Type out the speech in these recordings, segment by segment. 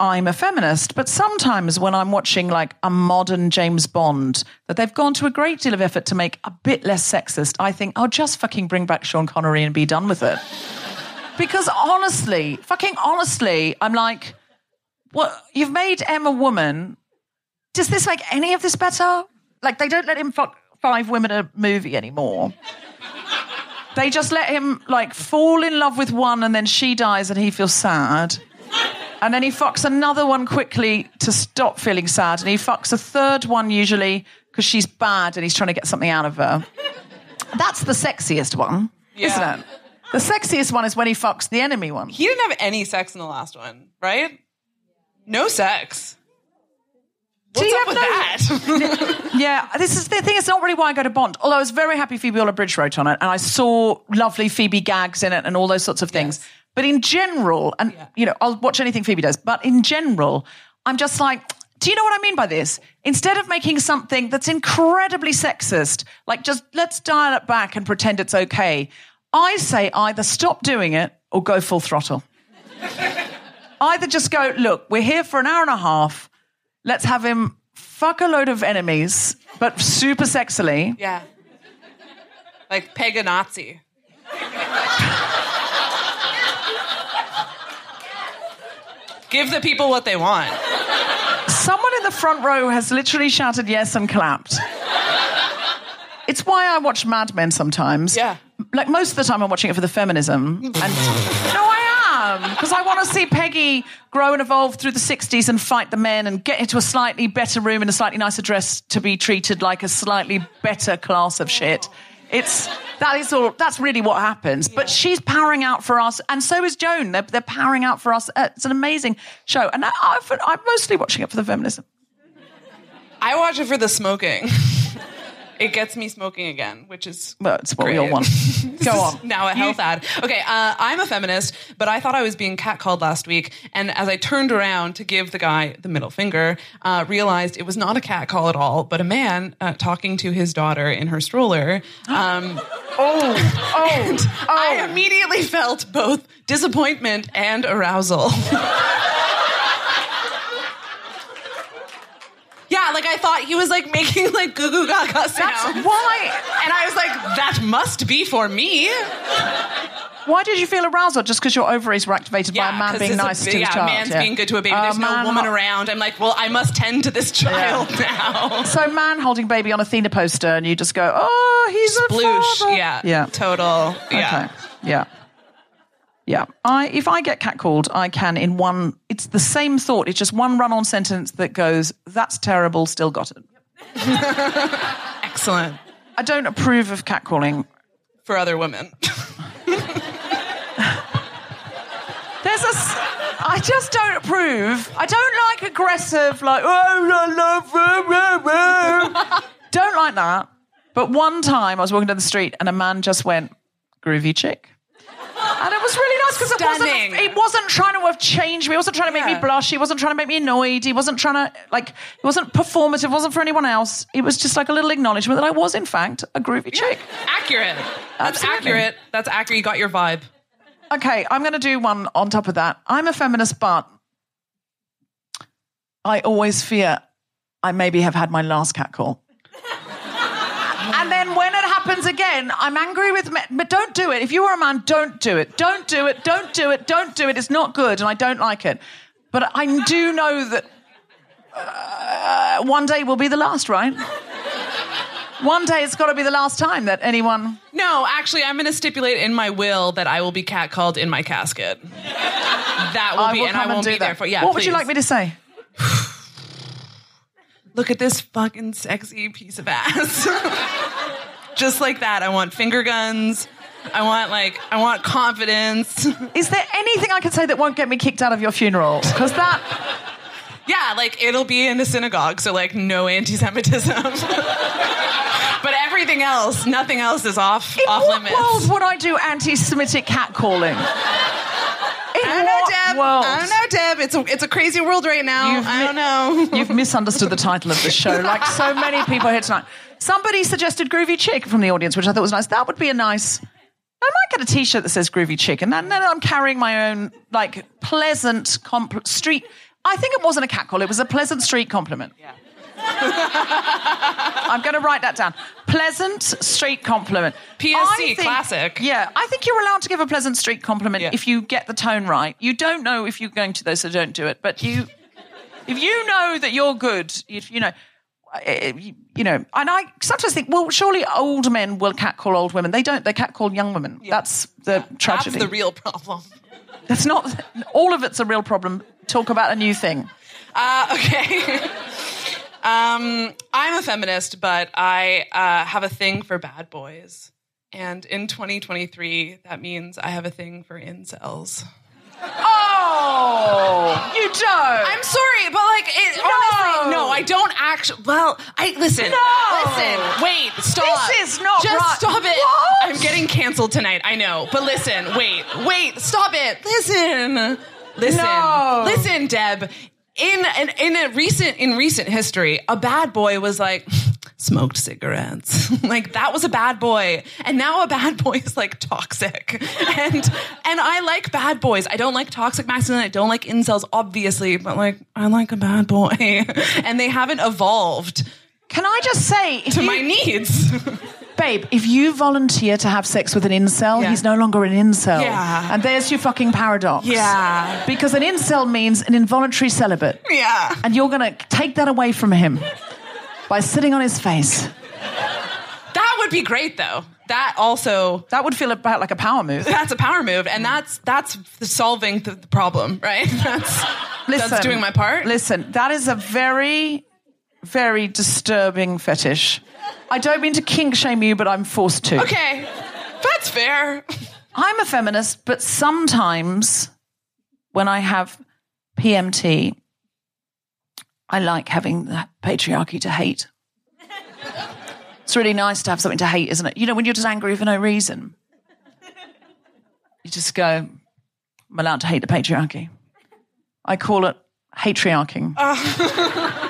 I'm a feminist, but sometimes when I'm watching like a modern James Bond that they've gone to a great deal of effort to make a bit less sexist, I think I'll just fucking bring back Sean Connery and be done with it. because honestly, fucking honestly, I'm like, what you've made M a woman. Does this make any of this better? Like they don't let him fuck five women a movie anymore. They just let him like fall in love with one and then she dies and he feels sad. And then he fucks another one quickly to stop feeling sad. And he fucks a third one usually because she's bad and he's trying to get something out of her. That's the sexiest one, Yeah. isn't it? The sexiest one is when he fucks the enemy one. He didn't have any sex in the last one, right? No sex. What's you up with that? Yeah, this is the thing. It's not really why I go to Bond. Although I was very happy Phoebe Waller-Bridge wrote on it, and I saw lovely Phoebe gags in it and all those sorts of things. But in general, and you know, I'll watch anything Phoebe does. But in general, I'm just like, do you know what I mean by this? Instead of making something that's incredibly sexist, like just let's dial it back and pretend it's okay, I say either stop doing it or go full throttle. either just go, look, we're here for an hour and a half. Let's have him fuck a load of enemies, but super sexily. yeah. Like peg a Nazi. Give the people what they want. Someone in the front row has literally shouted yes and clapped. It's why I watch Mad Men sometimes. Yeah. Like most of the time, I'm watching it for the feminism. And no, I am because I want to see Peggy grow and evolve through the '60s and fight the men and get into a slightly better room in a slightly nicer dress to be treated like a slightly better class of shit. It's that is all. That's really what happens. But she's powering out for us, and so is Joan. They're, they're powering out for us. Uh, It's an amazing show, and I, I've, I'm mostly watching it for the feminism. I watch it for the smoking. it gets me smoking again, which is Well, it's what we great. all want. Go on. now a health ad. Okay, uh, I'm a feminist, but I thought I was being catcalled last week, and as I turned around to give the guy the middle finger, uh, realized it was not a catcall at all, but a man uh, talking to his daughter in her stroller. Um, Oh, oh, I immediately felt both disappointment and arousal. Yeah, like I thought he was like making like goo goo gaga sounds. why. And I was like, that must be for me. Why did you feel arousal? Just because your ovaries were activated by a man 'cause being it's a- nice to yeah, the child? man's being good to a baby. There's no man woman ho- around. I'm like, well, I must tend to this child now. So man holding baby on a Athena poster, and you just go, "Oh, he's a father." Yeah. yeah, Total. Yeah. Okay. yeah. Yeah. I if I get catcalled, I can in one it's the same thought. It's just one run on sentence that goes, That's terrible, still got it. Excellent. I don't approve of catcalling. For other women. There's a s- I just don't approve. I don't like aggressive, like, oh, I love you." Don't like that. But one time I was walking down the street and a man just went, groovy chick. And it was really nice because it wasn't, it wasn't trying to have changed me. He wasn't trying to make Yeah. me blush. He wasn't trying to make me annoyed. He wasn't trying to, like, it wasn't performative. It wasn't for anyone else. It was just like a little acknowledgement that I was, in fact, a groovy chick. accurate. That's Absolutely. accurate. That's accurate. You got your vibe. Okay, I'm going to do one on top of that. I'm a feminist, but I always fear I maybe have had my last catcall. and then when it happens again, I'm angry with men. But don't do it. If you are a man, don't do it. Don't do it. Don't do it. Don't do it. It's not good, and I don't like it. But I do know that uh, one day will be the last, right? One day it's got to be the last time that anyone. No, actually, I'm going to stipulate in my will that I will be catcalled in my casket. That will I be, will and I won't do be that. there for. Yeah. what would you like me to say? Look at this fucking sexy piece of ass. Just like that. I want finger guns. I want like I want confidence. Is there anything I can say that won't get me kicked out of your funeral? Because that. Yeah, like it'll be in a synagogue, so like no anti-Semitism. but everything else, nothing else is off In off what limits. world would I do anti-Semitic catcalling? In I don't know, Deb. world? I don't know, Deb. It's a it's a crazy world right now. You've I mi- don't know. You've misunderstood the title of the show, like so many people here tonight. Somebody suggested Groovy Chick from the audience, which I thought was nice. That would be a nice. I might get a T-shirt that says Groovy Chick, and then, then I'm carrying my own like pleasant compl- street. I think it wasn't a catcall; it was a pleasant street compliment. Yeah. I'm going to write that down. Pleasant street compliment. PSC, think- classic. Yeah, I think you're allowed to give a pleasant street compliment Yeah. if you get the tone right. You don't know if you're going to, though, so don't do it. But you, if you know that you're good, if you know, eh, you know, and I sometimes think, well, surely old men will catcall old women. They don't. They catcall young women. That's the tragedy. That's the real problem. That's not. All of it's a real problem. Talk about a new thing. Uh, okay. um, I'm a feminist, but I uh, have a thing for bad boys. And in 2023, that means I have a thing for incels. Oh, you don't. I'm sorry, but like, it, honestly, no, I don't actually. Well, I listen. No. listen. Wait, stop. This is not Just right. stop it. What? I'm getting canceled tonight. I know, but listen. Wait, wait. Stop it. Listen. Listen. No. Listen, Deb. In, in in a recent in recent history, a bad boy was like smoked cigarettes. like that was a bad boy. And now a bad boy is like toxic. And and I like bad boys. I don't like toxic masculinity. I don't like incels, obviously, but like I like a bad boy. and they haven't evolved Can I just say, to you, my needs. Babe, if you volunteer to have sex with an incel, Yeah. he's no longer an incel. Yeah. And there's your fucking paradox. Yeah. Because an incel means an involuntary celibate. yeah. And you're going to take that away from him by sitting on his face. That would be great though. That also That would feel about like a power move. that's a power move and that's that's solving the, problem, right? That's Listen, that's doing my part. Listen, that is a very, very disturbing fetish. I don't mean to kink shame you, but I'm forced to. Okay. That's fair. I'm a feminist, but sometimes when I have PMT, I like having the patriarchy to hate. It's really nice to have something to hate, isn't it? You know, when you're just angry for no reason, you just go, I'm allowed to hate the patriarchy. I call it hatriarching. Oh.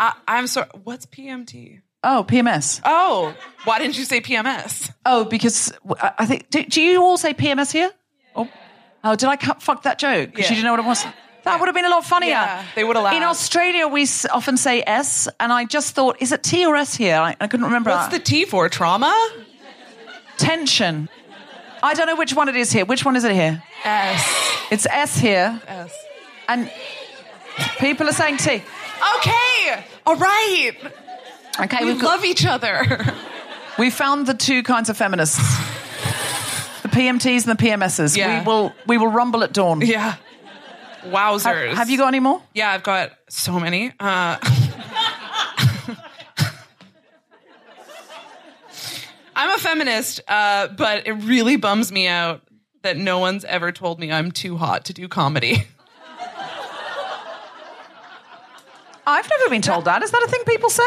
I, I'm sorry. What's PMT? oh, PMS. Oh, why didn't you say PMS? Oh, because I I think, do, do you all say PMS here? Oh, oh did I cut, fuck that joke? Because Yeah. you didn't know what it was. That would have been a lot funnier. Yeah, they would have laughed. In Australia, we s- often say S, and I just thought, is it T or S here? I, I couldn't remember. What's the T for? Trauma? tension? I don't know which one it is here. Which one is it here? S. It's S here, S. and people are saying T. Okay. All right. Okay, We love each other. we found the two kinds of feminists. The PMTs and the PMSs. Yeah. We will we will rumble at dawn. Yeah. Have, Wowzers. have you got any more? Yeah, I've got so many. Uh, I'm a feminist, uh, but it really bums me out that no one's ever told me I'm too hot to do comedy. I've never been told that. Is that a thing people say?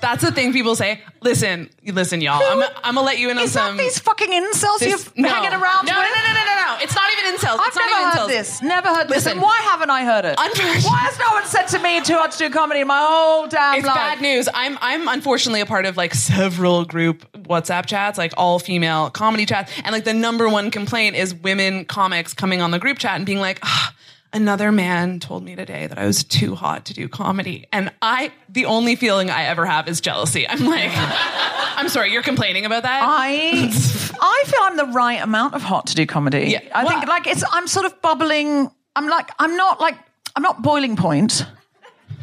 That's the thing people say. Listen, listen, y'all. I'm, I'm gonna let you in on Is some. that these fucking incels this- you're hanging around no, with? No, no, no, no, no. It's not even incels. I've it's not never even heard incels. this. Never heard this. Listen. And why haven't I heard it? Unfortunately- why has no one said to me too hard to do comedy in my whole damn It's life? bad news. I'm I'm unfortunately a part of like several group WhatsApp chats, like all female comedy chats, and like the number one complaint is women comics coming on the group chat and being like, ah, another man told me today that I was too hot to do comedy, and I the only feeling I ever have is jealousy. I'm like, I'm sorry, you're complaining about that. I I feel I'm the right amount of hot to do comedy. Yeah. I think like it's I'm sort of bubbling. I'm like I'm not like I'm not boiling point,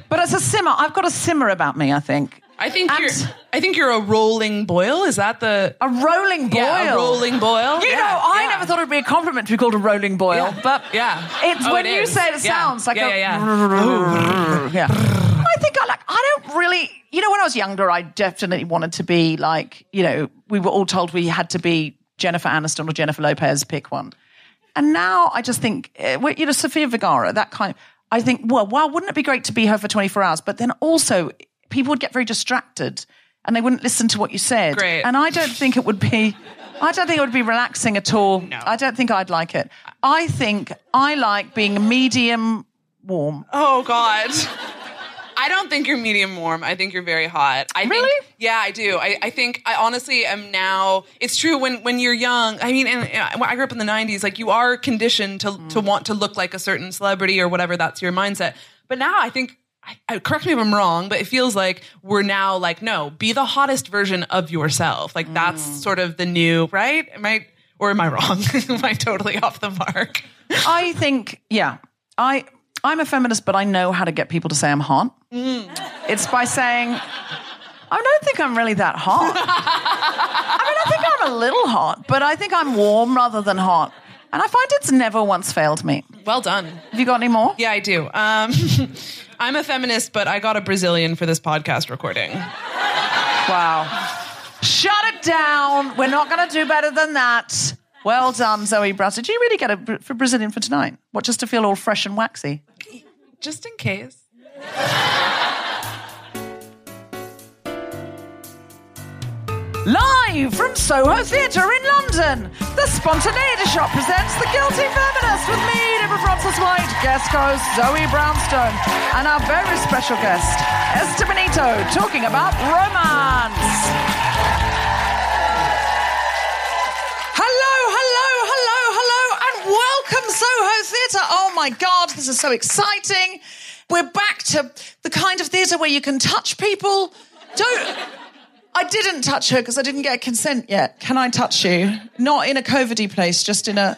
but it's a simmer. I've got a simmer about me. I think I think And- you're I think you're a rolling boil. Is that the a rolling boil. yeah a rolling boil? You Yeah, know, I yeah. never thought it'd be a compliment to be called a rolling boil, but Yeah. it's Oh, when it you is. say it, it sounds like Yeah, a yeah, yeah. I think I like. I don't really. You know, when I was younger, I definitely wanted to be like. You know, we were all told we had to be Jennifer Aniston or Jennifer Lopez. Pick one. And now I just think, uh, you know, Sofia Vergara, that kind. Of, I think, well, wow, wouldn't it be great to be her for 24 hours? But then also, people would get very distracted and they wouldn't listen to what you said. Great. And I don't think it would be. I don't think it would be relaxing at all. No. I don't think I'd like it. I think I like being medium warm. Oh God. I don't think you're medium warm. I think you're very hot. I Really? Think, yeah, I do. I, I think I honestly am now. It's true when when you're young. I mean, and, when I grew up in the '90s. Like you are conditioned to to mm. want to look like a certain celebrity or whatever. That's your mindset. But now I think. I, correct me if I'm wrong, but it feels like we're now like, no, be the hottest version of yourself. Like that's sort of the new, right? Am I, or am I wrong? am I totally off the mark? I think, yeah, I I'm a feminist, but I know how to get people to say I'm hot. Mm. It's by saying, I don't think I'm really that hot. I mean, I think I'm a little hot, but I think I'm warm rather than hot. And I find it's never once failed me. Well done. Have you got any more? Yeah, I do. Um, I'm a feminist, but I got a Brazilian for this podcast recording. Wow. Shut it down. We're not going to do better than that. Well done, Zoe Brown. Did you really get a for Brazilian for tonight? What, just to feel all fresh and waxy? Just in case. Live from Soho Theatre in London, the Spontaneity Shop presents The Guilty Feminist with me, Deborah Frances-White, guest host Zoe Brownstone, and our very special guest, Esther Manito, talking about romance. Hello, hello, hello, hello, and welcome Soho Theatre. Oh my God, this is so exciting. We're back to the kind of theatre where you can touch people. Don't. I didn't touch her because I didn't get consent yet. Can I touch you? Not in a COVIDy place, just in a.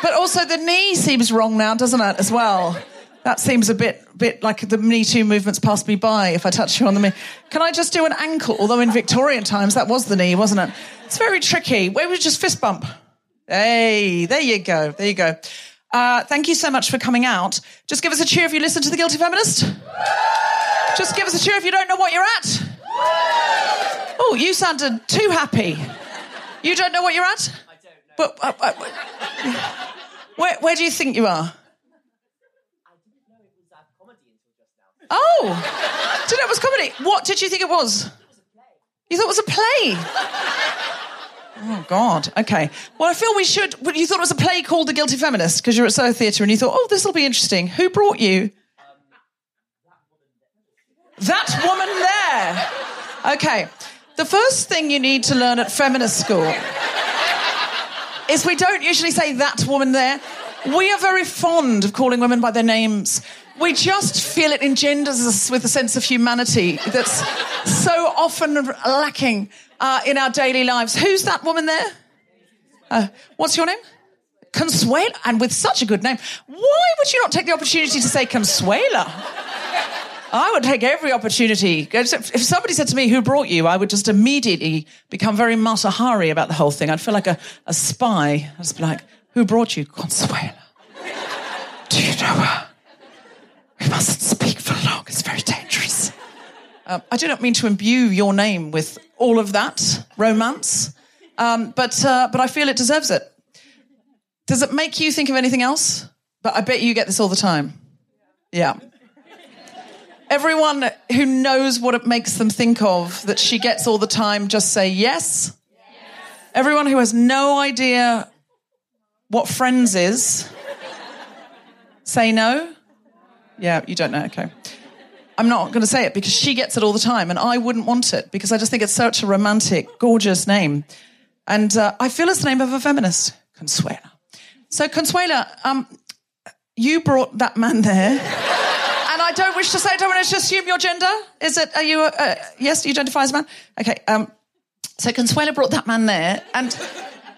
But also the knee seems wrong now, doesn't it? As well. That seems a bit, bit like the Me Too movement's passed me by. If I touch you on the knee, can I just do an ankle? Although in Victorian times that was the knee, wasn't it? It's very tricky. Where we just fist bump. Hey, there you go. There you go. Uh, thank you so much for coming out. Just give us a cheer if you listen to the Guilty Feminist. Just give us a cheer if you don't know what you're at. Oh, you sounded too happy. You don't know what you're at? I don't know. But, uh, uh, where, where do you think you are? I didn't know it was comedy until just now. Oh, did you know it was comedy? What did you think it was? You thought it was a play? Oh God. Okay. Well, I feel we should. You thought it was a play called The Guilty Feminist because you're at Soho Theatre and you thought, oh, this will be interesting. Who brought you? That woman there. Okay. The first thing you need to learn at feminist school is we don't usually say that woman there. We are very fond of calling women by their names. We just feel it engenders us with a sense of humanity that's so often lacking uh, in our daily lives. Who's that woman there? Uh, what's your name? Consuela. And with such a good name, why would you not take the opportunity to say Consuela? I would take every opportunity. If somebody said to me, Who brought you? I would just immediately become very Mata Hari about the whole thing. I'd feel like a, a spy. I'd just be like, Who brought you? Consuela. Do you know her? We mustn't speak for long. It's very dangerous. Um, I do not mean to imbue your name with all of that romance, um, but, uh, but I feel it deserves it. Does it make you think of anything else? But I bet you get this all the time. Yeah. Everyone who knows what it makes them think of that she gets all the time, just say yes. yes. Everyone who has no idea what friends is, say no. Yeah, you don't know. Okay. I'm not going to say it because she gets it all the time, and I wouldn't want it because I just think it's such a romantic, gorgeous name. And uh, I feel it's the name of a feminist, Consuela. So, Consuela, um, you brought that man there. I don't wish to say, I don't want to assume your gender. Is it, are you, uh, yes, you identify as a man? Okay. Um, so Consuela brought that man there. And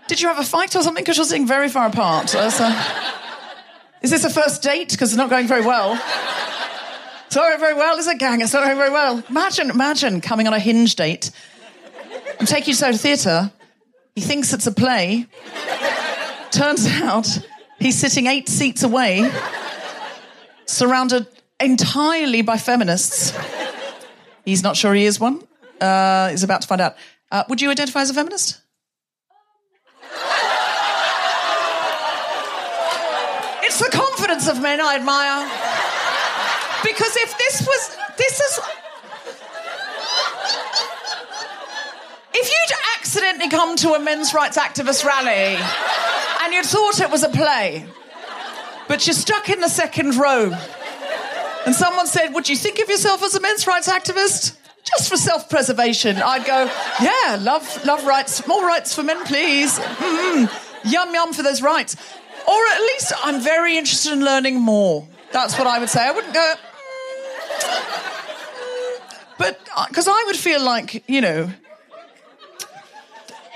did you have a fight or something? Because you're sitting very far apart. Uh, so, is this a first date? Because it's not going very well. It's not going very well, is it, gang? It's not going very well. Imagine, imagine coming on a hinge date I'm taking you to the theatre. He thinks it's a play. Turns out he's sitting eight seats away, surrounded entirely by feminists. He's not sure he is one. Uh, he's about to find out. Uh, would you identify as a feminist? it's the confidence of men I admire. Because if this was, this is. If you'd accidentally come to a men's rights activist rally and you'd thought it was a play, but you're stuck in the second row and someone said, Would you think of yourself as a men's rights activist? Just for self preservation. I'd go, Yeah, love, love rights, more rights for men, please. Mm-hmm. Yum, yum for those rights. Or at least I'm very interested in learning more. That's what I would say. I wouldn't go, mm. but because uh, I would feel like, you know,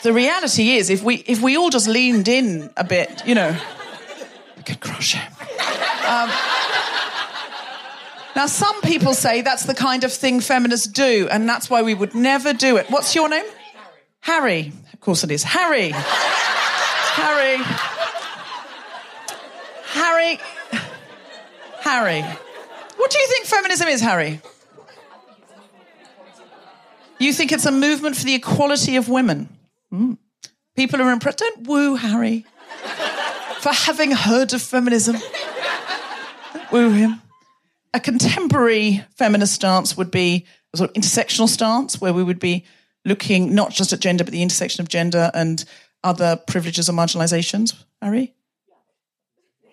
the reality is if we if we all just leaned in a bit, you know, we could crush him. Um, now, some people say that's the kind of thing feminists do, and that's why we would never do it. What's your name? Harry. Harry. Of course it is. Harry. Harry. Harry. Harry. What do you think feminism is, Harry? You think it's a movement for the equality of women? Mm. People are impressed. Don't woo Harry for having heard of feminism. Don't woo him a contemporary feminist stance would be a sort of intersectional stance where we would be looking not just at gender, but the intersection of gender and other privileges or marginalizations. Harry?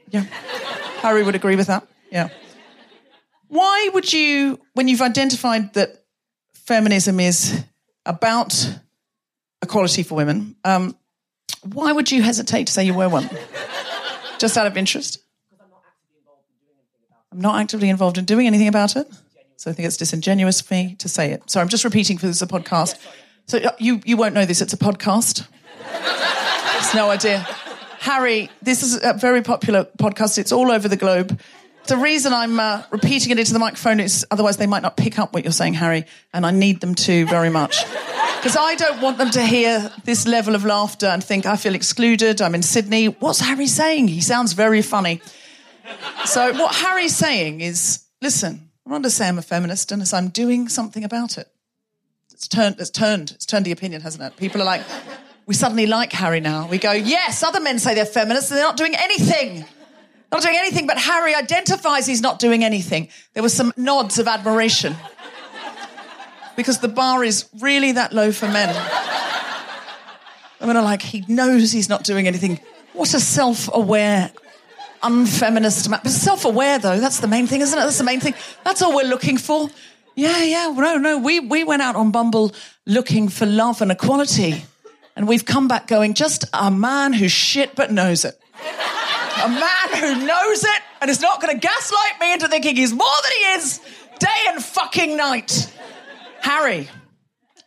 Yeah. Harry would agree with that. Yeah. Why would you, when you've identified that feminism is about equality for women, um, why would you hesitate to say you were one? Just out of interest? I'm not actively involved in doing anything about it. So I think it's disingenuous for me to say it. So I'm just repeating for this a podcast. So uh, you, you won't know this, it's a podcast. it's no idea. Harry, this is a very popular podcast. It's all over the globe. The reason I'm uh, repeating it into the microphone is otherwise they might not pick up what you're saying, Harry, and I need them to very much. Because I don't want them to hear this level of laughter and think I feel excluded. I'm in Sydney. What's Harry saying? He sounds very funny. So what Harry's saying is, listen, I'm not to say I'm a feminist unless I'm doing something about it. It's turned, it's turned, it's turned the opinion, hasn't it? People are like, we suddenly like Harry now. We go, yes, other men say they're feminists and they're not doing anything. Not doing anything, but Harry identifies he's not doing anything. There were some nods of admiration. Because the bar is really that low for men. Women are like, he knows he's not doing anything. What a self aware unfeminist. But self aware, though, that's the main thing, isn't it? That's the main thing. That's all we're looking for. Yeah, yeah. No, no. We, we went out on Bumble looking for love and equality. And we've come back going, just a man who's shit but knows it. a man who knows it and is not going to gaslight me into thinking he's more than he is day and fucking night. Harry,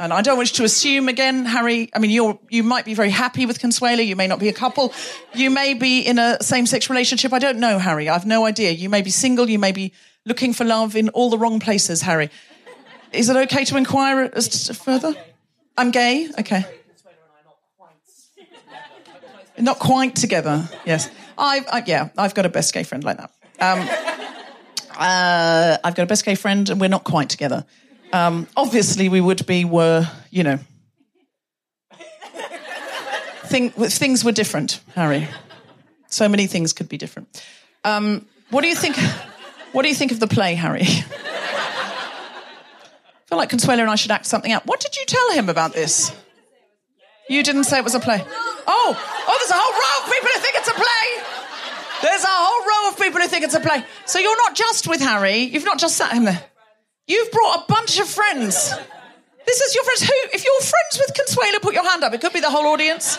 And I don't wish to assume again, Harry. I mean, you're you might be very happy with Consuela. You may not be a couple. You may be in a same-sex relationship. I don't know, Harry. I've no idea. You may be single. You may be looking for love in all the wrong places, Harry. Is it okay to inquire as to further? I'm gay. Okay. Not quite together. Yes. I've I, yeah. I've got a best gay friend like that. Um, uh, I've got a best gay friend, and we're not quite together. Um, obviously, we would be were you know. Think, things were different, Harry. So many things could be different. Um, what do you think? What do you think of the play, Harry? I feel like Consuela and I should act something out. What did you tell him about this? You didn't say it was a play. Oh, oh, there's a whole row of people who think it's a play. There's a whole row of people who think it's a play. So you're not just with Harry. You've not just sat him there. You've brought a bunch of friends. This is your friends. Who? If you're friends with Consuela, put your hand up. It could be the whole audience.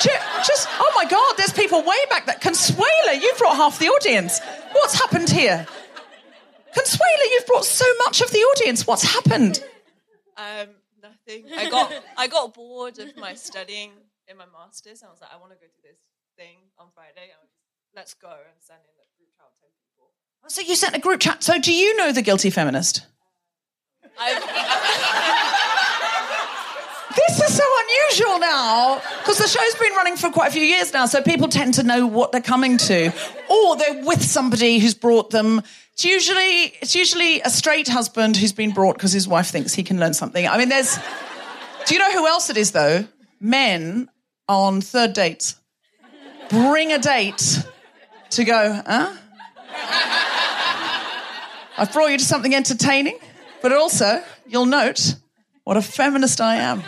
Just, oh my God, there's people way back there. Consuela, you've brought half the audience. What's happened here? Consuela, you've brought so much of the audience. What's happened? Um, nothing. I got I got bored of my studying in my masters, and I was like, I want to go to this thing on Friday. Let's go and send in group chat ten people. So you sent a group chat. So do you know the guilty feminist? this is so unusual now because the show's been running for quite a few years now, so people tend to know what they're coming to, or they're with somebody who's brought them. It's usually it's usually a straight husband who's been brought because his wife thinks he can learn something. I mean, there's. Do you know who else it is though? Men on third dates bring a date to go. Huh? I've brought you to something entertaining, but also you'll note what a feminist I am.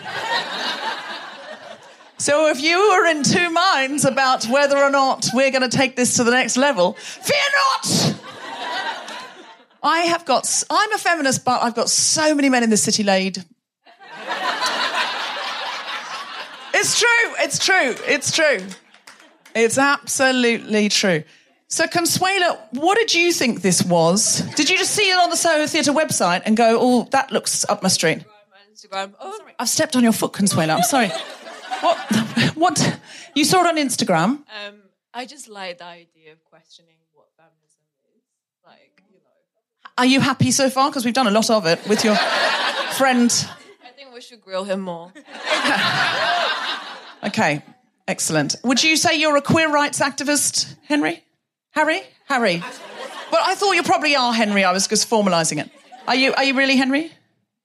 So if you are in two minds about whether or not we're going to take this to the next level, fear not! I have got, I'm a feminist, but I've got so many men in this city laid. It's true, it's true, it's true. It's absolutely true. So, Consuela, what did you think this was? Did you just see it on the Soho Theatre website and go, oh, that looks up my street? Instagram. Oh, sorry. I've stepped on your foot, Consuela. I'm sorry. what? What? You saw it on Instagram? Um, I just like the idea of questioning what feminism is. Like, you know. Are you happy so far? Because we've done a lot of it with your friend. I think we should grill him more. Okay, excellent. Would you say you're a queer rights activist, Henry? Harry? Harry. But I thought you probably are Henry. I was just formalising it. Are you? Are you really Henry?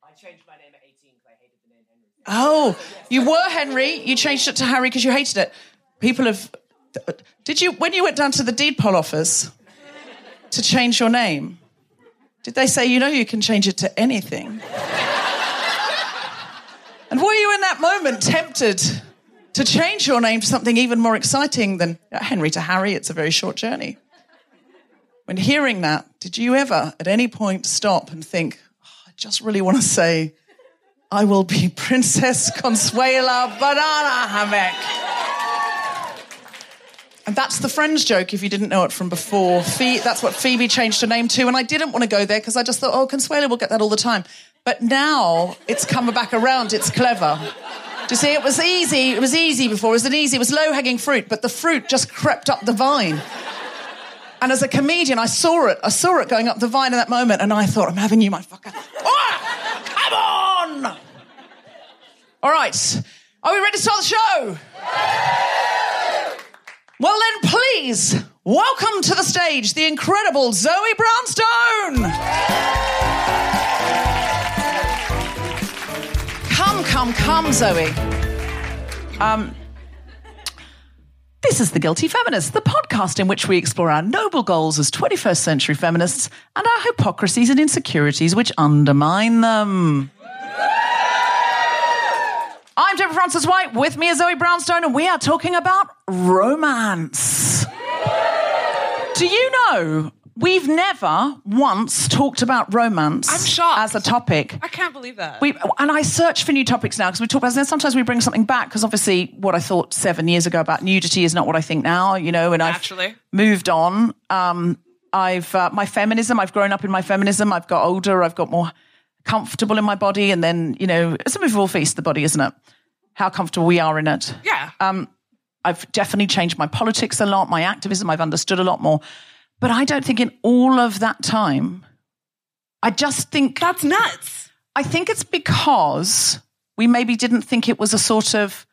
I changed my name at 18 because I hated the name Henry. Oh, you were Henry. You changed it to Harry because you hated it. People have. Did you when you went down to the deed poll office to change your name? Did they say you know you can change it to anything? and were you in that moment tempted to change your name to something even more exciting than uh, Henry to Harry? It's a very short journey. When hearing that, did you ever at any point stop and think, oh, I just really want to say, I will be Princess Consuela Banana Hammock? And that's the Friends joke, if you didn't know it from before. That's what Phoebe changed her name to. And I didn't want to go there because I just thought, oh, Consuela will get that all the time. But now it's come back around. It's clever. You see? It was easy. It was easy before. It was an easy. It was low hanging fruit, but the fruit just crept up the vine. And as a comedian, I saw it. I saw it going up the vine in that moment, and I thought, I'm having you, my fucker. Oh, come on! All right. Are we ready to start the show? Well, then, please welcome to the stage the incredible Zoe Brownstone. Come, come, Zoe. Um, this is The Guilty Feminist, the podcast in which we explore our noble goals as 21st century feminists and our hypocrisies and insecurities which undermine them. I'm Deborah Frances-White. With me is Zoe Brownstone, and we are talking about romance. Do you know we've never once talked about romance I'm shocked. as a topic? I can't believe that. We, and I search for new topics now because we talk about. And sometimes we bring something back because obviously what I thought seven years ago about nudity is not what I think now. You know, and Naturally. I've moved on. Um, I've uh, my feminism. I've grown up in my feminism. I've got older. I've got more comfortable in my body, and then you know, it's a movable feast, the body, isn't it? How comfortable we are in it. Yeah. Um, I've definitely changed my politics a lot, my activism. I've understood a lot more, but I don't think in all of that time, I just think That's nuts. I think it's because we maybe didn't think it was a sort of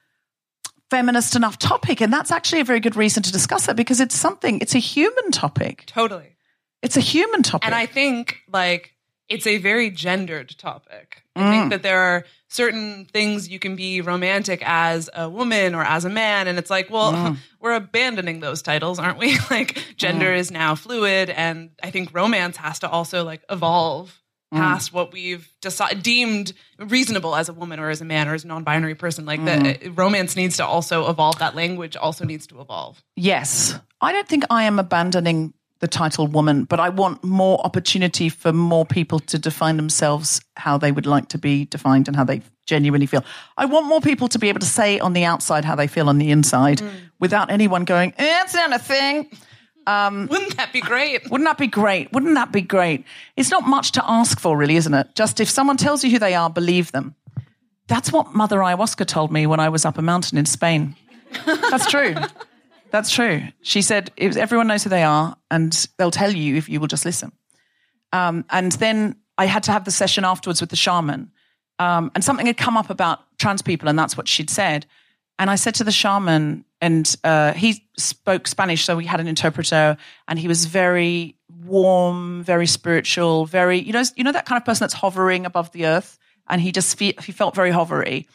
feminist enough topic. And that's actually a very good reason to discuss it because it's something, it's a human topic. Totally. It's a human topic. And I think like it's a very gendered topic. I Mm. think that there are certain things you can be romantic as a woman or as a man. And it's like, well, Mm. we're abandoning those titles, aren't we? like gender is now fluid. And I think romance has to also like evolve Mm. past what we've decided deemed reasonable as a woman or as a man or as a non-binary person. Like Mm. the romance needs to also evolve. That language also needs to evolve. yes, I don't think I am abandoning the title woman, but I want more opportunity for more people to define themselves how they would like to be defined and how they genuinely feel. I want more people to be able to say on the outside how they feel on the inside without anyone going, eh, it's not a thing. Wouldn't that be great? Wouldn't that be great? Wouldn't that be great? It's not much to ask for, really, isn't it? Just if someone tells you who they are, believe them. That's what Mother Ayahuasca told me when I was up a mountain in Spain. That's true. That's true. She said it was, everyone knows who they are, and they'll tell you if you will just listen. Um, and then I had to have the session afterwards with the shaman, um, and something had come up about trans people, and that's what she'd said. And I said to the shaman, and uh, he spoke Spanish, so we had an interpreter, and he was very warm, very spiritual, very you know you know that kind of person that's hovering above the earth, and he just fe- he felt very hovery.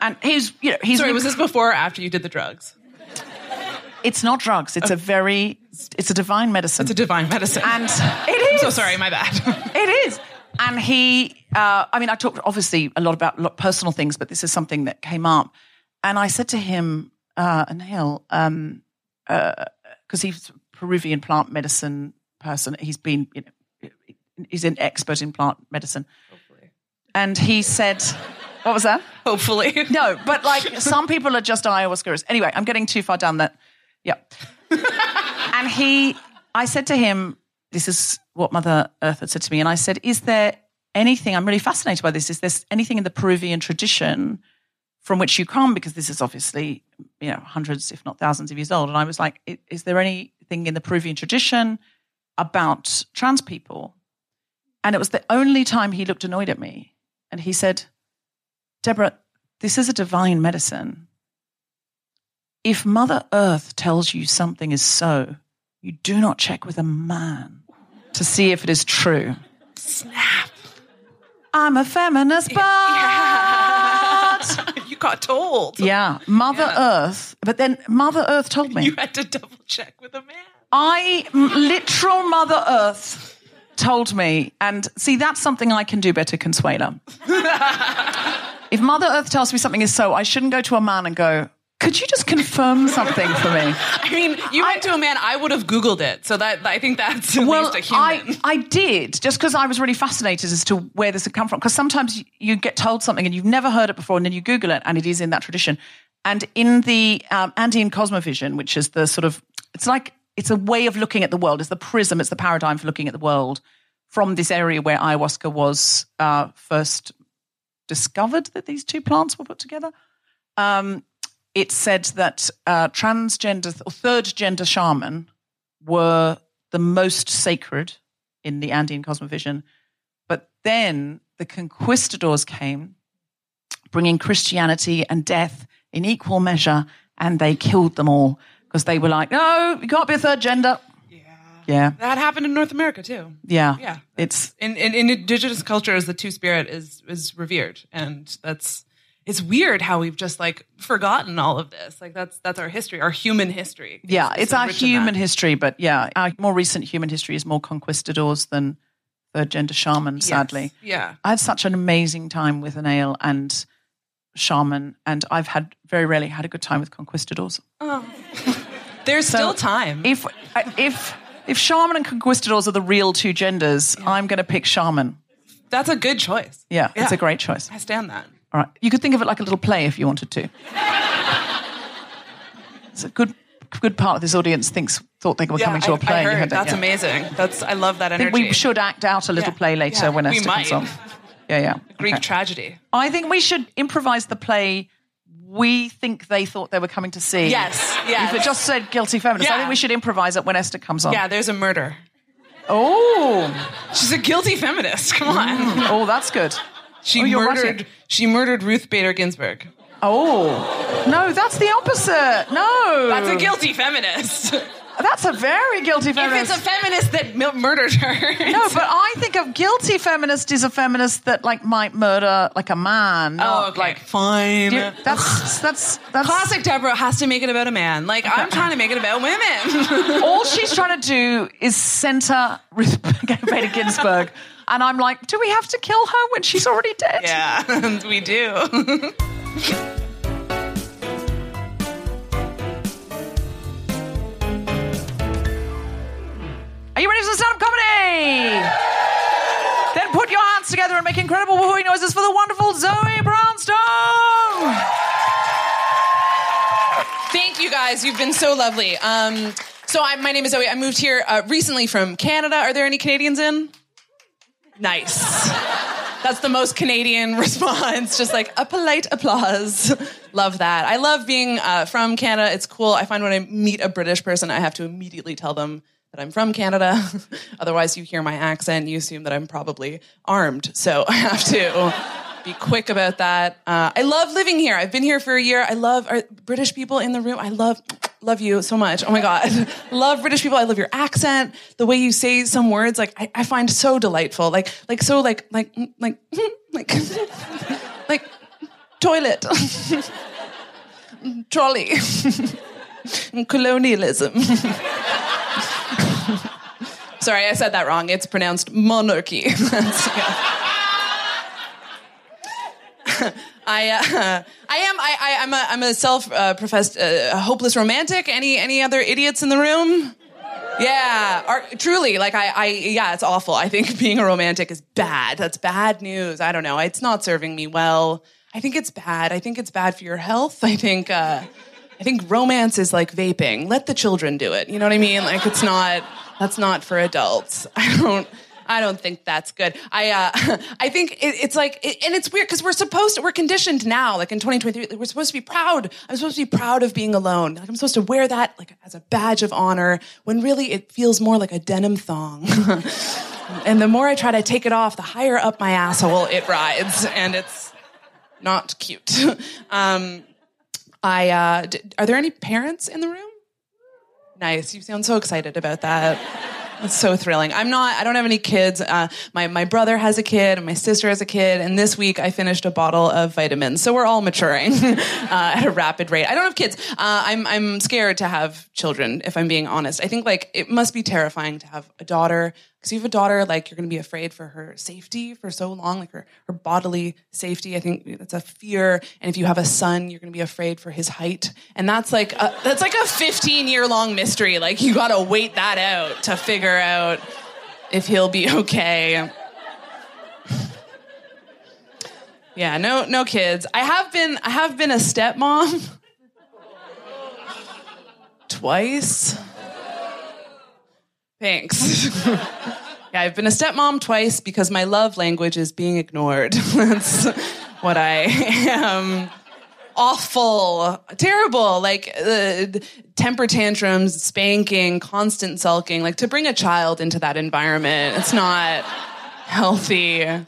And he's you know he's Sorry, was this before or after you did the drugs? It's not drugs, it's a very it's a divine medicine, It's a divine medicine. and it I'm so sorry, my bad. It is. And he, uh, I mean, I talked obviously a lot about a lot personal things, but this is something that came up. And I said to him, uh, Neil, um, because he's a Peruvian plant medicine person, he's been, you know, he's an expert in plant medicine. Hopefully. And he said, what was that? Hopefully. No, but like some people are just ayahuasca. Anyway, I'm getting too far down that. Yeah. and he, I said to him, this is what Mother Earth had said to me. And I said, is there anything, I'm really fascinated by this, is there anything in the Peruvian tradition from which you come? Because this is obviously, you know, hundreds, if not thousands of years old. And I was like, is there anything in the Peruvian tradition about trans people? And it was the only time he looked annoyed at me. And he said, Deborah, this is a divine medicine. If Mother Earth tells you something is so, you do not check with a man to see if it is true. Snap. I'm a feminist, but you got told. yeah, Mother Yeah. Earth. But then Mother Earth told me. You had to double check with a man. I, literal Mother Earth told me, and see, that's something I can do better, Consuela. if Mother Earth tells me something is so, I shouldn't go to a man and go, could you just confirm something for me? I mean, you went to a man. I would have Googled it, so that I think that's at well, least a human. I, I did, just because I was really fascinated as to where this had come from. Because sometimes you, you get told something and you've never heard it before, and then you Google it, and it is in that tradition. And in the um, Andean cosmovision, which is the sort of, it's like, it's a way of looking at the world, it's the prism, it's the paradigm for looking at the world from this area where ayahuasca was uh, first discovered that these two plants were put together. Um, it said that uh, transgender or third gender shaman were the most sacred in the Andean cosmovision. But then the conquistadors came, bringing Christianity and death in equal measure, and they killed them all because they were like, no, you can't be a third gender. yeah. Yeah, That happened in North America too. yeah, Yeah. It's In, in, in indigenous cultures, the two spirit is is revered, and that's it's weird how we've just like forgotten all of this. Like that's that's our history, our human history. yeah, It's- it's our human history, but yeah, our more recent human history is more conquistadors than third gender shaman. Yes. Sadly, Yeah. I had such an amazing time with an Andean shaman, and I've had very rarely had a good time with conquistadors. Oh. There's So still time. If if if shaman and conquistadors are the real two genders, I'm going to pick shaman. that's a good choice. Yeah, it's a great choice. I stand that. All right, you could think of it like a little play if you wanted to. it's a good good part of this audience thinks thought they were coming to I- a play. I heard. That's yeah. amazing. That's I love that I energy. think we should act out a little Yeah. play later Yeah, when Esther comes on. Yeah, yeah. Greek Okay. tragedy. I think we should improvise the play we think they thought they were coming to see. Yes, yes. If it just said guilty feminist, I think we should improvise it when Esther comes on. Yeah, there's a murder. Oh, She's a guilty feminist. Come on. Mm. oh, that's good. She Oh, you're murdered. right. She murdered Ruth Bader Ginsburg. Oh, no, that's the opposite. No, That's a guilty feminist. That's a very guilty feminist. If it's a feminist that mil- murdered her. no, but I think a guilty feminist is a feminist that like might murder like a man. oh, not, okay, Like fine. you- that's that's that's Classic Deborah has to make it about a man. Like I'm trying to make it about women. all she's trying to do is center Ruth Bader Ginsburg, and I'm like, do we have to kill her when she's already dead? yeah, we do. Are you ready for some stand-up comedy? then put your hands together and make incredible woohooing noises for the wonderful Zoe Brownstone. Thank you guys. You've been so lovely. Um, so I, my name is Zoe. I moved here uh, recently from Canada. Are there any Canadians in? Nice. That's the most Canadian response. Just like a polite applause. love that. I love being uh, from Canada. It's cool. I find when I meet a British person, I have to immediately tell them that I'm from Canada. Otherwise, you hear my accent, you assume that I'm probably armed. So I have to be quick about that. Uh, I love living here. I've been here for a year. I love British people in the room. I love love you so much. Oh my god, love British people. I love your accent, the way you say some words. Like I, I find so delightful. Like like so like like like like like toilet, trolley, colonialism. Sorry, I said that wrong. It's pronounced monarchy. I, uh, I am. I, I, I'm a. I'm a self-professed uh, hopeless romantic. Any, any other idiots in the room? Yeah, Are, truly. Like I, I, yeah, it's awful. I think being a romantic is bad. That's bad news. I don't know. It's not serving me well. I think it's bad. I think it's bad for your health. I think. Uh, I think romance is like vaping. Let the children do it. You know what I mean? Like it's not. That's not for adults. I don't. I don't think that's good. I uh, I think it, it's like, it, and it's weird because we're supposed to, we're conditioned now, like in 2023, we're supposed to be proud. I'm supposed to be proud of being alone. Like I'm supposed to wear that like as a badge of honor when really it feels more like a denim thong. and the more I try to take it off, the higher up my asshole it rides, and it's not cute. um, I uh, d- are there any parents in the room? Nice. You sound so excited about that. It's so thrilling. I'm not. I don't have any kids. Uh, my my brother has a kid, and my sister has a kid. And this week I finished a bottle of vitamins, so we're all maturing uh, at a rapid rate. I don't have kids. Uh, I'm I'm scared to have children. If I'm being honest, I think like it must be terrifying to have a daughter because you have a daughter. Like you're going to be afraid for her safety for so long, like her her bodily safety. I think that's a fear. And if you have a son, you're going to be afraid for his height. And that's like a, that's like a 15 year long mystery. Like you got to wait that out to figure out if he'll be okay. Yeah, no no kids. I have been I have been a stepmom twice. Thanks. yeah, I've been a stepmom twice because my love language is being ignored. That's what I am. Awful, terrible, like uh, temper tantrums, spanking, constant sulking. Like to bring a child into that environment, it's not healthy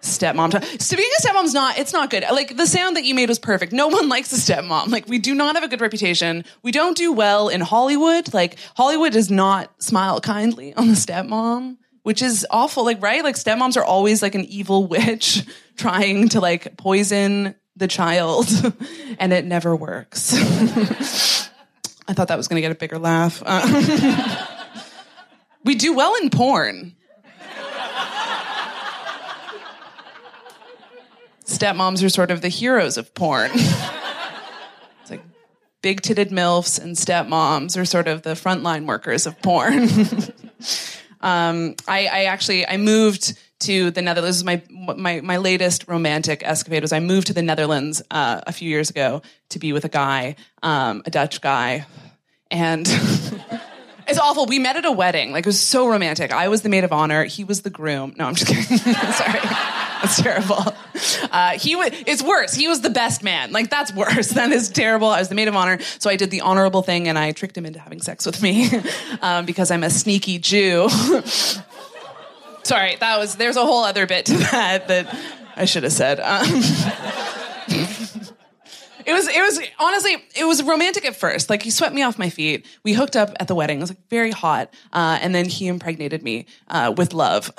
stepmom. So being a stepmom's not, it's not good. Like the sound that you made was perfect. No one likes a stepmom. Like we do not have a good reputation. We don't do well in Hollywood. Like Hollywood does not smile kindly on the stepmom, which is awful. Like, right? Like stepmoms are always like an evil witch trying to like poison the child and it never works. I thought that was going to get a bigger laugh. Uh, we do well in porn. Stepmoms are sort of the heroes of porn. it's like big titted MILFs and stepmoms are sort of the frontline workers of porn. um, I, I actually I moved to the Netherlands. This is my my my latest romantic escapade was I moved to the Netherlands uh, a few years ago to be with a guy, um, a Dutch guy. and it's awful. We met at a wedding. Like it was so romantic. I was the maid of honor. He was the groom. No, I'm just kidding. Sorry, that's terrible. Uh, he was. It's worse. He was the best man. Like that's worse. That is terrible. I was the maid of honor, so I did the honorable thing, and I tricked him into having sex with me um, because I'm a sneaky Jew. Sorry, that was. There's a whole other bit to that that I should have said. Um, It was, it was honestly, it was romantic at first. Like he swept me off my feet. We hooked up at the wedding. It was like very hot. Uh, and then he impregnated me uh, with love.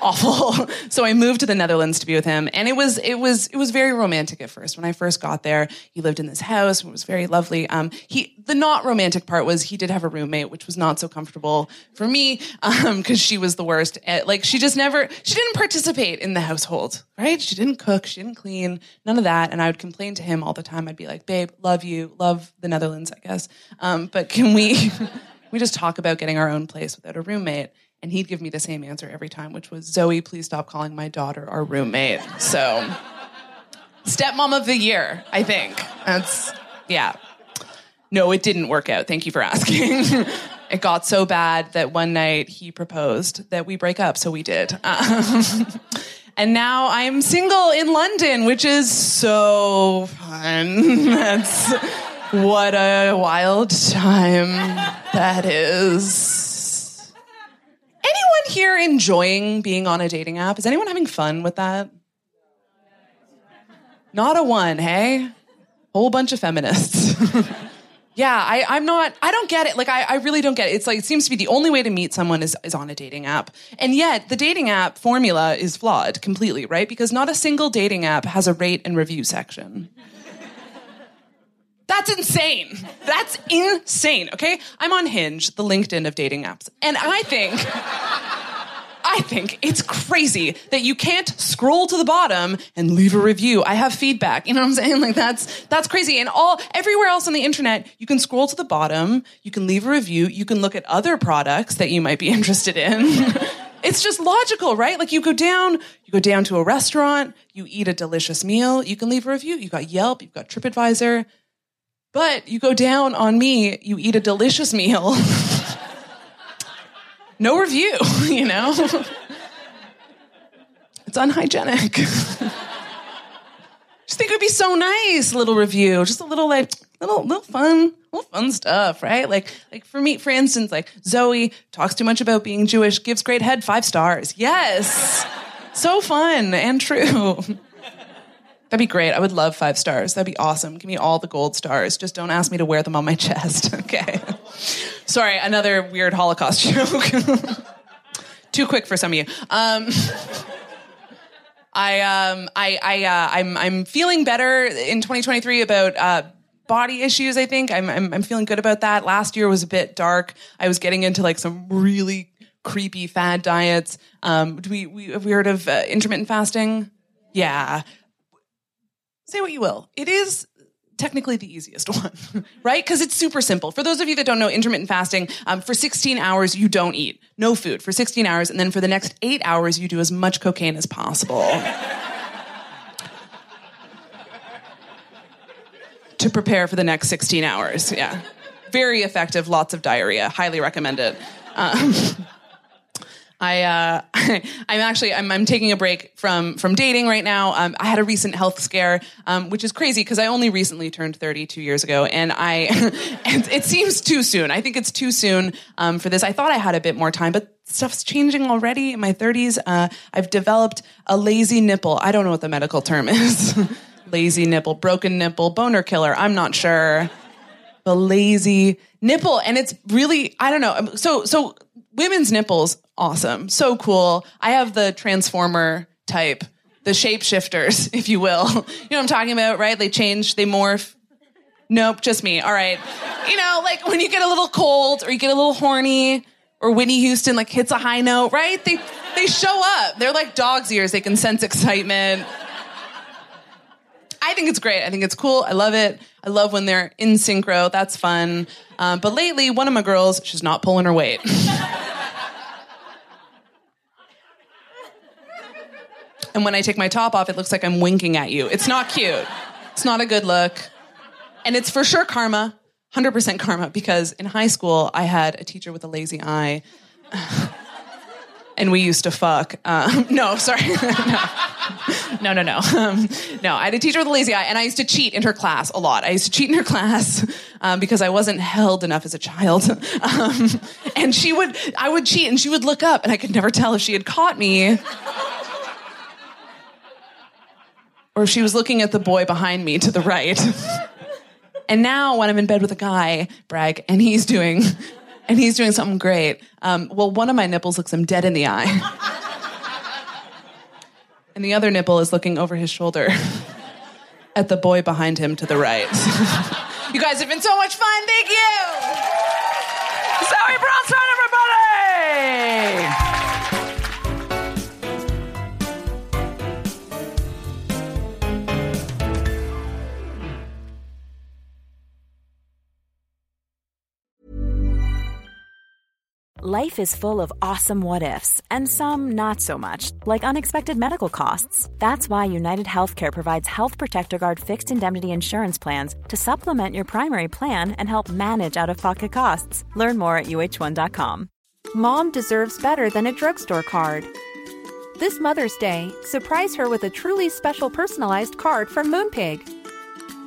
Awful. So I moved to the Netherlands to be with him, and it was, it was, it was very romantic at first. When I first got there, he lived in this house. It was very lovely. Um, he, the not romantic part was he did have a roommate, which was not so comfortable for me because um, she was the worst. At, like she just never, she didn't participate in the household, right? She didn't cook, she didn't clean, none of that. And I would complain to him all the time. I'd be like, babe, love you, love the Netherlands, I guess. Um, but can we, we just talk about getting our own place without a roommate? And he'd give me the same answer every time, which was, Zoe, please stop calling my daughter our roommate. So, stepmom of the year, I think. That's, yeah. No, it didn't work out. Thank you for asking. it got so bad that one night he proposed that we break up, so we did. Um, and now I'm single in London, which is so fun. That's what a wild time that is. Anyone here enjoying being on a dating app? Is anyone having fun with that? Not a one, hey? Whole bunch of feminists. Yeah, I, I'm not, I don't get it. Like, I, I really don't get it. It's like, it seems to be the only way to meet someone is, is on a dating app. And yet, the dating app formula is flawed completely, right? Because not a single dating app has a rate and review section. That's insane. That's insane, okay? I'm on Hinge, the LinkedIn of dating apps. And I think. I think it's crazy that you can't scroll to the bottom and leave a review. I have feedback. You know what I'm saying? Like that's that's crazy. And all everywhere else on the internet, you can scroll to the bottom, you can leave a review, you can look at other products that you might be interested in. it's just logical, right? Like you go down, you go down to a restaurant, you eat a delicious meal, you can leave a review. You got Yelp, you've got TripAdvisor. But you go down on me, you eat a delicious meal. No review, you know? it's unhygienic. Just think it would be so nice, little review, just a little like little little fun, little fun stuff, right? Like like for me, for instance, like Zoe talks too much about being Jewish, gives great head, five stars. Yes. so fun and true. That'd be great. I would love five stars. That'd be awesome. Give me all the gold stars. Just don't ask me to wear them on my chest. Okay. Sorry, another weird Holocaust joke. Too quick for some of you. Um, I, um, I, I, uh, I'm, I'm feeling better in 2023 about uh, body issues. I think I'm, I'm, I'm feeling good about that. Last year was a bit dark. I was getting into like some really creepy fad diets. Um, do we, we have we heard of uh, intermittent fasting? Yeah. Say what you will. It is technically the easiest one, right? Because it's super simple. For those of you that don't know intermittent fasting, um, for 16 hours, you don't eat, no food for 16 hours. And then for the next eight hours, you do as much cocaine as possible. to prepare for the next 16 hours. Yeah. Very effective, lots of diarrhea. Highly recommend it. Um, I, uh, I'm actually, I'm, I'm, taking a break from, from dating right now. Um, I had a recent health scare, um, which is crazy because I only recently turned 30 two years ago and I, and it seems too soon. I think it's too soon, um, for this. I thought I had a bit more time, but stuff's changing already in my 30s. Uh, I've developed a lazy nipple. I don't know what the medical term is. lazy nipple, broken nipple, boner killer. I'm not sure. The lazy nipple. And it's really, I don't know. So, so women's nipples, awesome. So cool. I have the transformer type, the shapeshifters, if you will. You know what I'm talking about, right? They change, they morph. Nope, just me. All right. You know, like when you get a little cold or you get a little horny or Whitney Houston like hits a high note, right? They they show up. They're like dog's ears. They can sense excitement. I think it's great. I think it's cool. I love it. I love when they're in synchro. That's fun. Um, but lately, one of my girls, she's not pulling her weight. and when I take my top off, it looks like I'm winking at you. It's not cute. It's not a good look. And it's for sure karma. 100% karma because in high school I had a teacher with a lazy eye. and we used to fuck. Um, no, sorry. no, no, no. No. Um, no, I had a teacher with a lazy eye, and I used to cheat in her class a lot. I used to cheat in her class um, because I wasn't held enough as a child. Um, and she would, I would cheat, and she would look up, and I could never tell if she had caught me. Or if she was looking at the boy behind me to the right. And now when I'm in bed with a guy, brag, and he's doing, and he's doing something great. Um, well, one of my nipples looks him dead in the eye, and the other nipple is looking over his shoulder at the boy behind him to the right. you guys have been so much fun. Thank you. Zoe Brownstone, everybody! Life is full of awesome what ifs, and some not so much, like unexpected medical costs. That's why United Healthcare provides Health Protector Guard fixed indemnity insurance plans to supplement your primary plan and help manage out of pocket costs. Learn more at uh1.com. Mom deserves better than a drugstore card. This Mother's Day, surprise her with a truly special personalized card from Moonpig.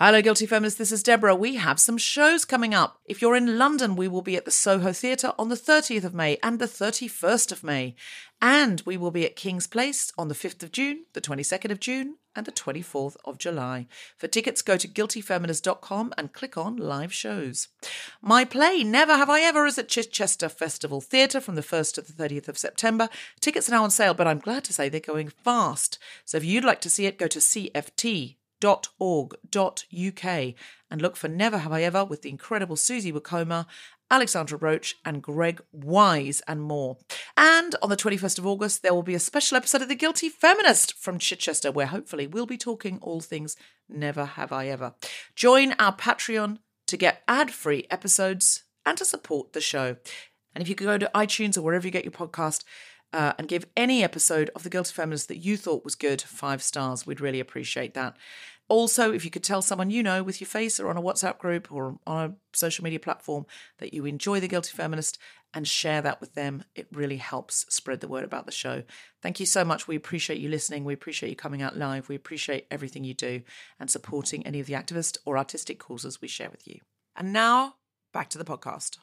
Hello, Guilty Feminists. This is Deborah. We have some shows coming up. If you're in London, we will be at the Soho Theatre on the 30th of May and the 31st of May. And we will be at King's Place on the 5th of June, the 22nd of June, and the 24th of July. For tickets, go to guiltyfeminist.com and click on live shows. My play, Never Have I Ever, is at Chichester Festival Theatre from the 1st to the 30th of September. Tickets are now on sale, but I'm glad to say they're going fast. So if you'd like to see it, go to CFT www.org.uk and look for Never Have I Ever with the incredible Susie Wokoma, Alexandra Roach, and Greg Wise, and more. And on the 21st of August, there will be a special episode of The Guilty Feminist from Chichester, where hopefully we'll be talking all things Never Have I Ever. Join our Patreon to get ad free episodes and to support the show. And if you go to iTunes or wherever you get your podcast, uh, and give any episode of The Guilty Feminist that you thought was good five stars. We'd really appreciate that. Also, if you could tell someone you know with your face or on a WhatsApp group or on a social media platform that you enjoy The Guilty Feminist and share that with them, it really helps spread the word about the show. Thank you so much. We appreciate you listening. We appreciate you coming out live. We appreciate everything you do and supporting any of the activist or artistic causes we share with you. And now, back to the podcast.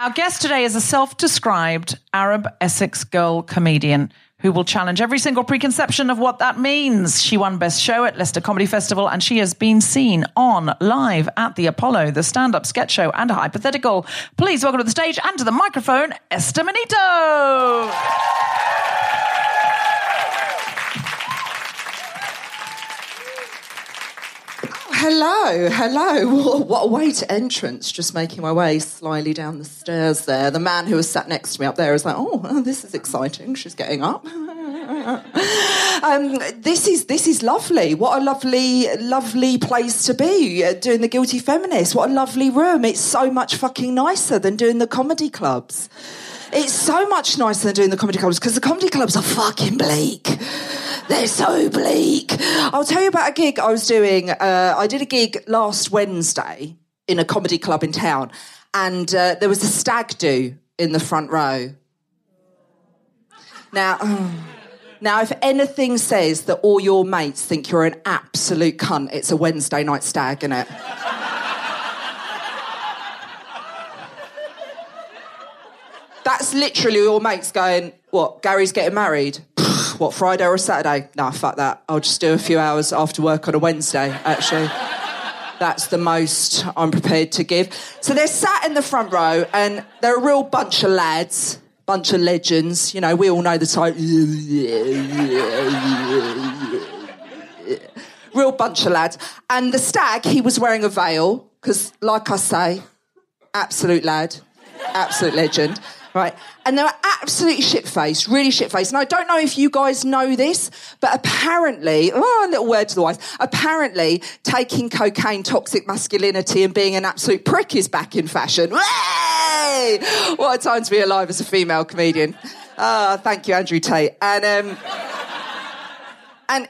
Our guest today is a self described Arab Essex girl comedian who will challenge every single preconception of what that means. She won Best Show at Leicester Comedy Festival and she has been seen on live at the Apollo, the stand up sketch show, and a hypothetical. Please welcome to the stage and to the microphone, Esther Manito. Hello, hello. What a way to entrance. Just making my way slyly down the stairs there. The man who was sat next to me up there is like, oh, this is exciting. She's getting up. um, this is this is lovely. What a lovely, lovely place to be uh, doing the Guilty Feminist. What a lovely room. It's so much fucking nicer than doing the comedy clubs. It's so much nicer than doing the comedy clubs because the comedy clubs are fucking bleak. They're so bleak. I'll tell you about a gig I was doing. Uh, I did a gig last Wednesday in a comedy club in town, and uh, there was a stag do in the front row. Now, now, if anything says that all your mates think you're an absolute cunt, it's a Wednesday night stag, isn't it? That's literally all mates going, what, Gary's getting married? What, Friday or Saturday? Nah, fuck that. I'll just do a few hours after work on a Wednesday, actually. That's the most I'm prepared to give. So they're sat in the front row and they're a real bunch of lads, bunch of legends. You know, we all know the type. real bunch of lads. And the stag, he was wearing a veil because, like I say, absolute lad, absolute legend. Right. And they were absolutely shit faced, really shit faced. And I don't know if you guys know this, but apparently, oh, a little word to the wise, apparently taking cocaine, toxic masculinity, and being an absolute prick is back in fashion. Way! What a time to be alive as a female comedian. Ah, thank you, Andrew Tate. And, um, and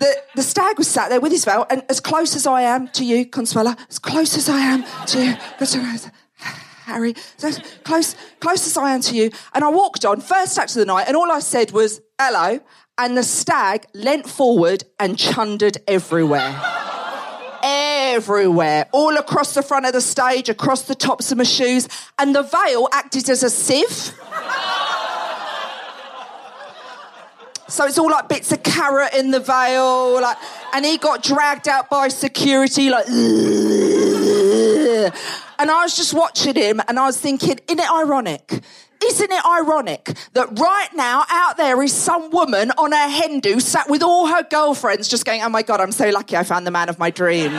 the, the stag was sat there with his veil, and as close as I am to you, Consuela, as close as I am to you, Consuela, Harry, close, close as I am to you. And I walked on, first act of the night, and all I said was, hello. And the stag leant forward and chundered everywhere. everywhere. All across the front of the stage, across the tops of my shoes. And the veil acted as a sieve. So it's all like bits of carrot in the veil, like, and he got dragged out by security, like, and I was just watching him, and I was thinking, isn't it ironic? Isn't it ironic that right now out there is some woman on a hen do sat with all her girlfriends just going, oh my God, I'm so lucky I found the man of my dreams.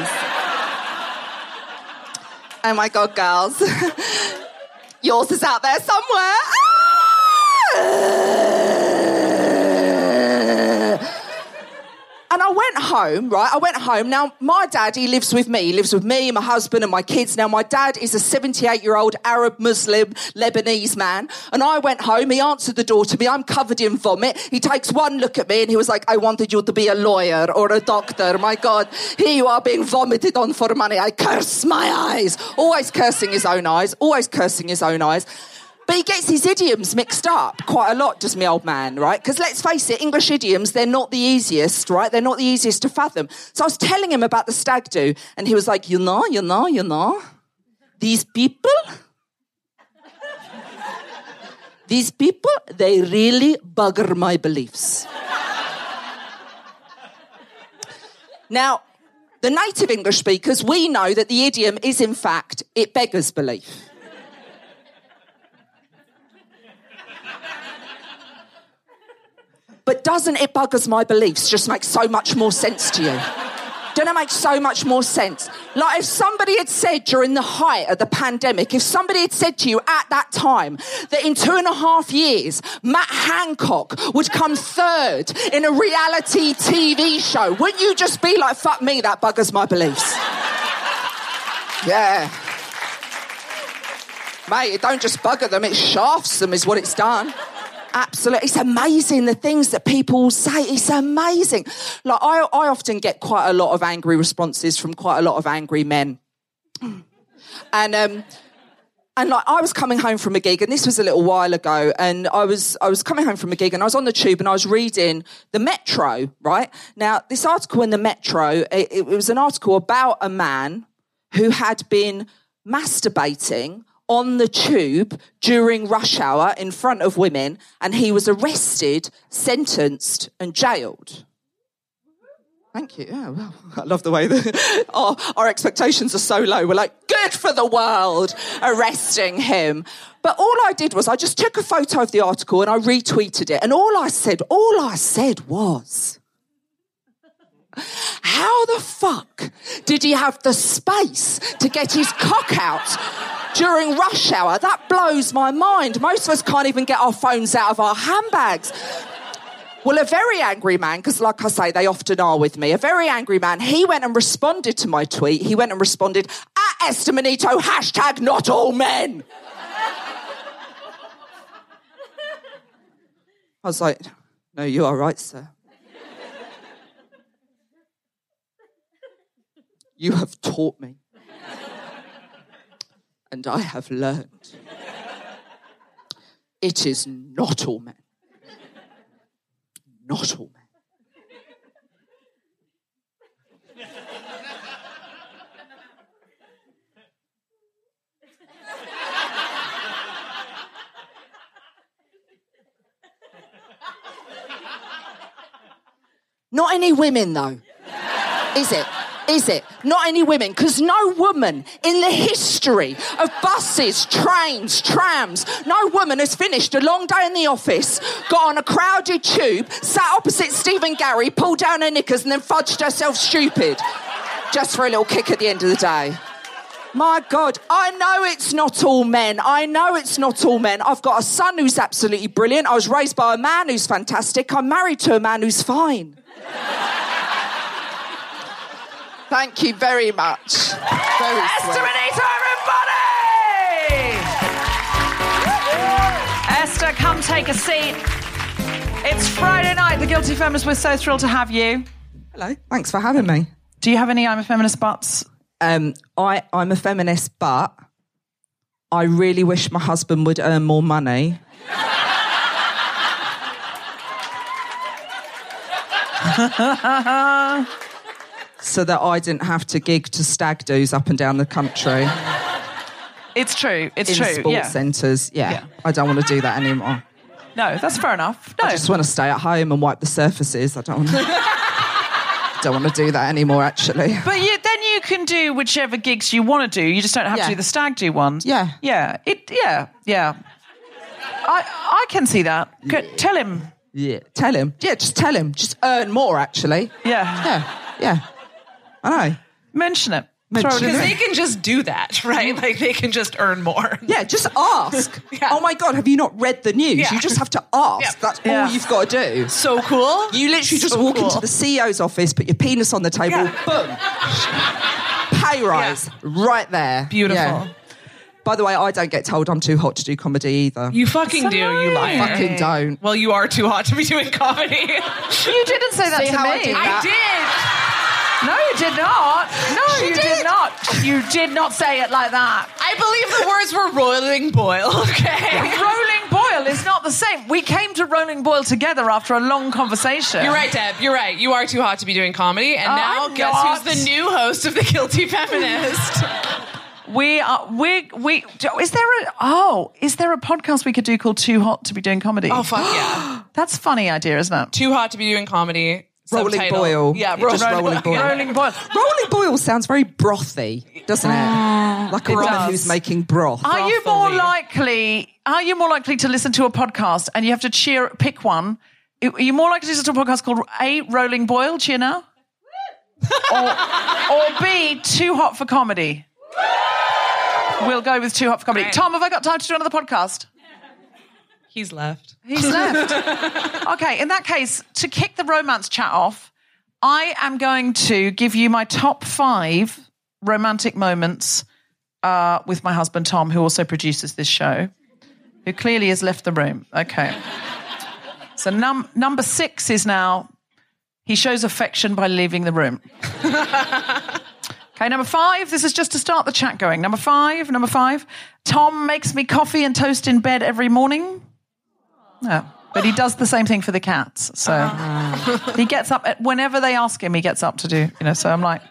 oh my God, girls. Yours is out there somewhere. Ah! And I went home, right? I went home. Now, my dad, he lives with me. He lives with me, my husband, and my kids. Now, my dad is a 78 year old Arab Muslim Lebanese man. And I went home. He answered the door to me. I'm covered in vomit. He takes one look at me and he was like, I wanted you to be a lawyer or a doctor. My God, here you are being vomited on for money. I curse my eyes. Always cursing his own eyes. Always cursing his own eyes. But he gets his idioms mixed up quite a lot, does my old man, right? Because let's face it, English idioms, they're not the easiest, right? They're not the easiest to fathom. So I was telling him about the stag do, and he was like, you know, you know, you know, these people, these people, they really bugger my beliefs. now, the native English speakers, we know that the idiom is, in fact, it beggars belief. But doesn't it buggers my beliefs just make so much more sense to you? Don't it make so much more sense? Like if somebody had said during the height of the pandemic, if somebody had said to you at that time that in two and a half years, Matt Hancock would come third in a reality TV show, wouldn't you just be like, fuck me, that buggers my beliefs? Yeah. Mate, it don't just bugger them, it shafts them, is what it's done. Absolutely. It's amazing the things that people say. It's amazing. Like, I, I often get quite a lot of angry responses from quite a lot of angry men. And, um, and like I was coming home from a gig, and this was a little while ago, and I was I was coming home from a gig, and I was on the tube, and I was reading the Metro. Right now, this article in the Metro, it, it was an article about a man who had been masturbating on the tube during rush hour in front of women, and he was arrested, sentenced, and jailed. Thank you. Yeah, well, I love the way that our, our expectations are so low. We're like, good for the world, arresting him. But all I did was I just took a photo of the article and I retweeted it. And all I said, all I said was, how the fuck did he have the space to get his cock out during rush hour? That blows my mind. Most of us can't even get our phones out of our handbags. Well, a very angry man, because like I say, they often are with me, a very angry man, he went and responded to my tweet. He went and responded, at Esther Manito, hashtag not all men. I was like, no, you are right, sir. You have taught me, and I have learned. It is not all men. Not all men. Not any women, though. Is it? Is it? Not any women, because no woman in the history of buses, trains, trams, no woman has finished a long day in the office, got on a crowded tube, sat opposite Stephen Gary, pulled down her knickers, and then fudged herself stupid just for a little kick at the end of the day. My God, I know it's not all men. I know it's not all men. I've got a son who's absolutely brilliant. I was raised by a man who's fantastic. I'm married to a man who's fine. Thank you very much. Very Esther sweet. Manito, everybody! Esther, come take a seat. It's Friday night, The Guilty Feminists, We're so thrilled to have you. Hello, thanks for having me. Do you have any I'm a Feminist buts? Um, I, I'm a feminist, but I really wish my husband would earn more money. so that I didn't have to gig to stag do's up and down the country It's true. It's in true. sports yeah. centres. Yeah, Yeah. I don't want to do that anymore. No, that's fair enough. No. I just want to stay at home and wipe the surfaces. I don't want to. don't want to do that anymore. Actually, But you, then you can do whichever gigs you want to do. You just don't have Yeah. to do the stag do ones. Yeah. Yeah. It. Yeah. Yeah. I I can see that. Good. Tell him. yeah. Tell him. Yeah, just tell him. Just earn more. Actually. Yeah. Yeah, yeah. I know. Mention it. Mention Throw it in it. Because they can just do that, right? Like they can just earn more. Yeah, just ask. Yeah. Oh my God, have you not read the news? Yeah. You just have to ask. Yeah. That's Yeah. all you've got to do. So cool. You literally just So walk cool. into the CEO's office, put your penis on the table, Yeah. boom. Pay rise right there. Beautiful. Yeah. By the way, I don't get told I'm too hot to do comedy either. You fucking do, you liar. fucking don't. Well, you are too hot to be doing comedy. You didn't say that See to how I me. did I did. No, you did not. No, She you did. did. not. You did not say it like that. I believe the words were roiling boil, okay? Rolling boil is not the same. We came to rolling boil together after a long conversation. You're right, Deb. You're right. You are too hot to be doing comedy. And now, I'm guess not. who's the new host of The Guilty Feminist? We are. We we. Is there a? Oh, is there a podcast we could do called "Too Hot to Be Doing Comedy"? oh, fuck yeah. that's a funny idea, isn't it? Too hot to be doing comedy. Rolling Subtitle. boil. Yeah, Just rolling, rolling boil. Rolling boil. Rolling boil sounds very brothy, doesn't it? Ah, like a It woman does. who's making broth. Are you more likely? Are you more likely to listen to a podcast and you have to cheer? Pick one. Are you more likely to listen to a podcast called A Rolling Boil? Cheer now. or, or B Too Hot for Comedy. We'll go with Too Hot for Comedy. Right. Tom, have I got time to do another podcast? He's left. He's left. okay, in that case, to kick the romance chat off, I am going to give you my top five romantic moments uh, with my husband Tom, who also produces this show, who clearly has left the room. Okay. So num- number six is now he shows affection by leaving the room. Okay, number five. This is just to start the chat going. Number five. Number five. Tom makes me coffee and toast in bed every morning. No, but he does the same thing for the cats. So ah. he gets up whenever they ask him. He gets up to do. You know. So I'm like,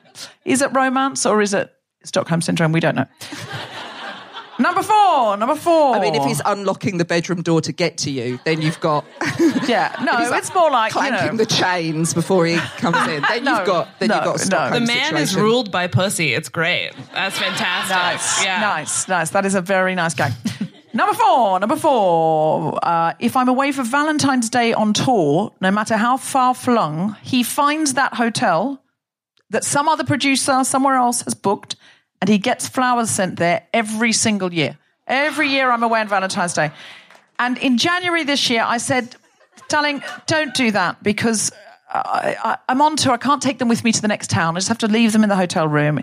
is it romance or is it Stockholm syndrome? We don't know. number four. Number four. I mean, if he's unlocking the bedroom door to get to you, then you've got yeah, no, like, it's more like you clanking know, the chains before he comes in. Then No, you've got then no, you've got a no. The man is ruled by pussy. It's great. That's fantastic. Nice, Yeah. nice, nice. That is a very nice gag. Number four, number four. Uh, if I'm away for Valentine's Day on tour, no matter how far flung, he finds that hotel that some other producer somewhere else has booked, and he gets flowers sent there every single year. Every year I'm away on Valentine's Day. And in January this year, I said, darling, don't do that because I, I'm on tour. I can't take them with me to the next town. I just have to leave them in the hotel room.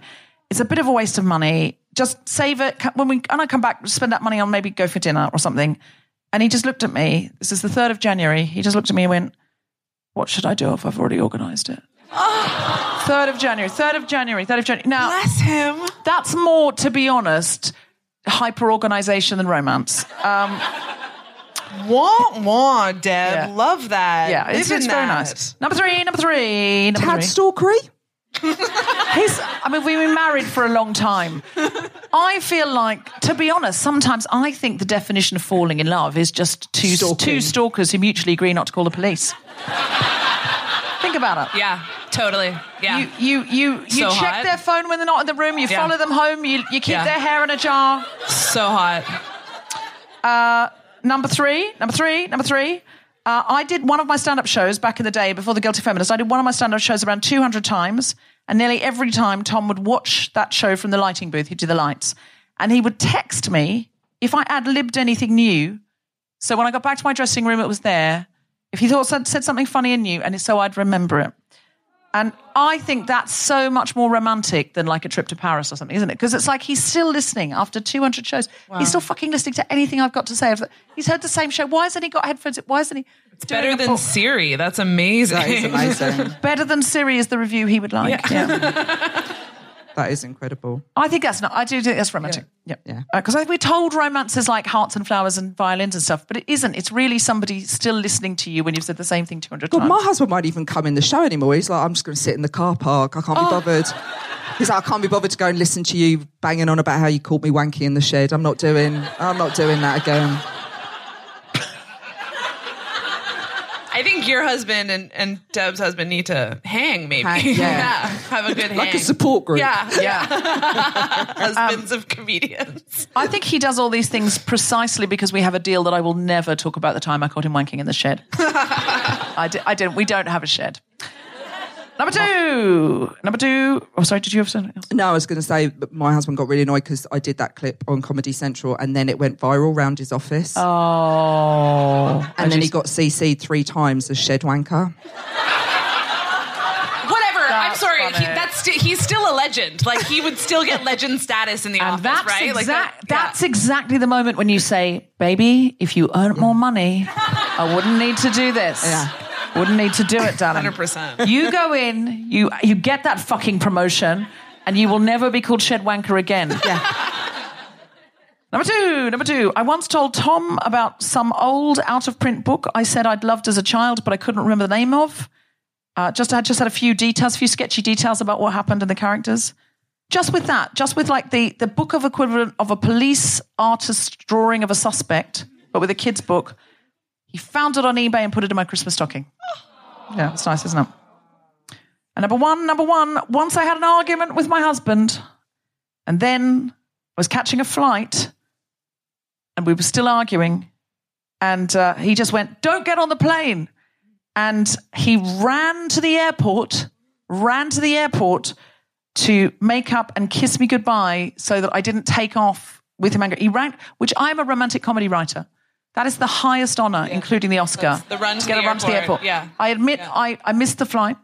It's a bit of a waste of money. Just save it. When we and I come back, spend that money on maybe go for dinner or something. And he just looked at me. This is the third of January. He just looked at me and went, "What should I do if I've already organised it?" Third of January. Third of January. Third of January. Now Bless him. that's more, to be honest, hyper organisation than romance. Um, Wah, wah, Deb. Yeah. Love that. yeah, it's, it's very that. nice. Number three. Number three. Number Tad three. stalkery. He's, I mean, we've been married for a long time. I feel like, to be honest, sometimes I think the definition of falling in love is just two, Stalking. two stalkers who mutually agree not to call the police. think about it. Yeah, totally. Yeah. You you you you So check hot. their phone when they're not in the room. You Yeah. follow them home. You you keep Yeah. their hair in a jar. so hot. Uh, number three, number three, number three. Uh, I did one of my stand-up shows back in the day before the Guilty Feminist. I did one of my stand-up shows around 200 times, and nearly every time Tom would watch that show from the lighting booth. He'd do the lights, and he would text me if I ad-libbed anything new. So when I got back to my dressing room, it was there. If he thought said something funny and new, and so I'd remember it. And I think that's so much more romantic than like a trip to Paris or something, isn't it? Because it's like he's still listening after 200 shows. He's still fucking listening to anything I've got to say. He's heard the same show. Why hasn't he got headphones? Why hasn't he? It's Better than Siri. That's amazing. That is amazing. Better than Siri is the review he would like. Yeah. that is incredible. I think that's not. I do think that's romantic. Yeah, Yeah. Uh, because we're told romance is like hearts and flowers and violins and stuff, but it isn't. It's really somebody still listening to you when you've said the same thing 200 times. my husband won't even come in the show anymore. He's like, I'm just going to sit in the car park. I can't be oh. bothered. He's like, I can't be bothered to go and listen to you banging on about how you called me wanky in the shed. I'm not doing. I'm not doing that again. I think your husband and, and Deb's husband need to hang, maybe. Hang, yeah. Have a good Like hang. a support group. Yeah. yeah. Husbands of comedians. I think he does all these things precisely because we have a deal that I will never talk about the time I caught him wanking in the shed. I, di- I didn't. We don't have a shed. Number two. Number two. Oh, sorry. Did you have something else? No, I was going to say but my husband got really annoyed because I did that clip on Comedy Central and then it went viral round his office. Oh. and then he got CC'd three times as shed wanker. Whatever. I'm sorry. He, that's sti- he's still a legend. Like he would still get legend status in the And office, that's, right? Like exact, that- yeah. that's exactly the moment when you say, baby, if you earned more money, I wouldn't need to do this. Yeah. Wouldn't need to do it, darling. 100%. You go in, you you get that fucking promotion, and you will never be called Shed Wanker again. Yeah. Number two, number two. I once told Tom about some old out of print book I said I'd loved as a child, but I couldn't remember the name of. Uh, just I just had a few details, a few sketchy details about what happened and the characters. Just with that, just with like the the book of equivalent of a police artist drawing of a suspect, but with a kid's book. He found it on eBay and put it in my Christmas stocking. Yeah, it's nice, isn't it? And number one, number one, once I had an argument with my husband, and then was catching a flight, and we were still arguing, and uh, he just went, Don't get on the plane. And he ran to the airport, ran to the airport to make up and kiss me goodbye so that I didn't take off with him. He ran, which I'm a romantic comedy writer. That is the highest honor, including the Oscar. the run to get the a run to the airport. airport. Yeah. I admit I, I missed the flight.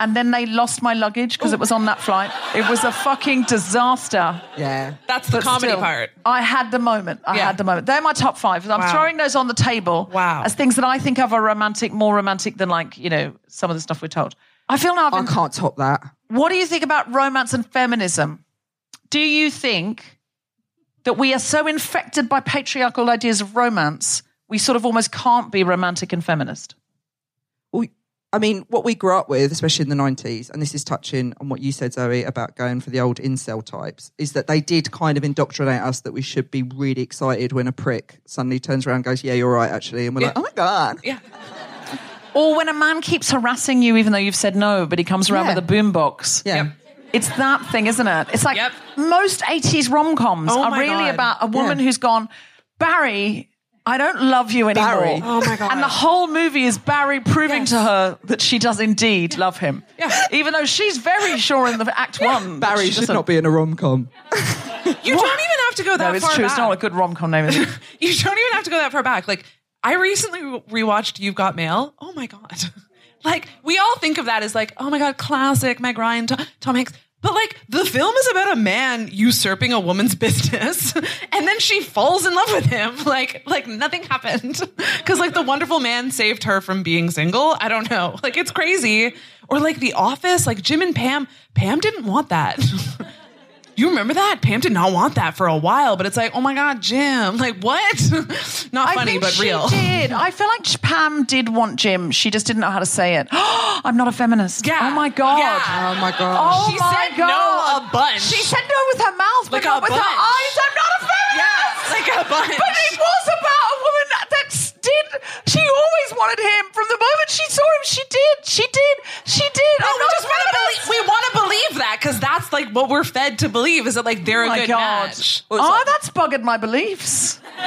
And then they lost my luggage because it was on that flight. It was a fucking disaster. Yeah. That's the But comedy still, part. I had the moment. I Yeah. had the moment. They're my top five. I'm Wow. throwing those on the table Wow. as things that I think of are romantic, more romantic than like, you know, some of the stuff we're told. I feel now I've I can't top that. what do you think about romance and feminism? Do you think that we are so infected by patriarchal ideas of romance, we sort of almost can't be romantic and feminist? Well, I mean, what we grew up with, especially in the 90s, and this is touching on what you said, Zoe, about going for the old incel types, is that they did kind of indoctrinate us that we should be really excited when a prick suddenly turns around and goes, Yeah, you're right, actually. And we're Yeah. like, Oh my God. Yeah. Or when a man keeps harassing you even though you've said no, but he comes around Yeah. with a boombox. Yeah. Yep. It's that thing, isn't it? It's like Yep. most 80s rom coms Oh are really God. about a woman Yeah. who's gone, Barry, I don't love you anymore. Barry. Oh my God. And the whole movie is Barry proving Yes. to her that she does indeed love him. Yeah. Even though she's very sure in the act one. Barry should doesn't. not be in a rom com. You don't even have to go that far back. No, it's far true. back. It's not a good rom com name. Is it? You don't even have to go that far back. Like I recently rewatched You've Got Mail. Oh my god! Like we all think of that as like, oh my god, classic Meg Ryan, Tom, Tom Hanks. But like the film is about a man usurping a woman's business, and then she falls in love with him. Like like nothing happened because like the wonderful man saved her from being single. I don't know. Like it's crazy. Or like The Office, like Jim and Pam. Pam didn't want that. You remember that? Pam did not want that for a while, but it's like, oh my God, Jim. Like, what? not I funny, think but she real. did. I feel like Pam did want Jim. She just didn't know how to say it. I'm not a feminist. Yeah. Oh my god. Yeah. Oh my God. Oh She my said god. no a bunch. She said no with her mouth, but Like not a with her eyes. I'm not a feminist. Yeah, like a bunch. But it was about a woman that did. She always wanted him from the moment she saw him. She did. She did. She did. No, I'm we just want to feminist. believe. We want to believe that because that's like what we're fed to believe is that like they're Oh a good God. match. Oh, that's buggered my beliefs.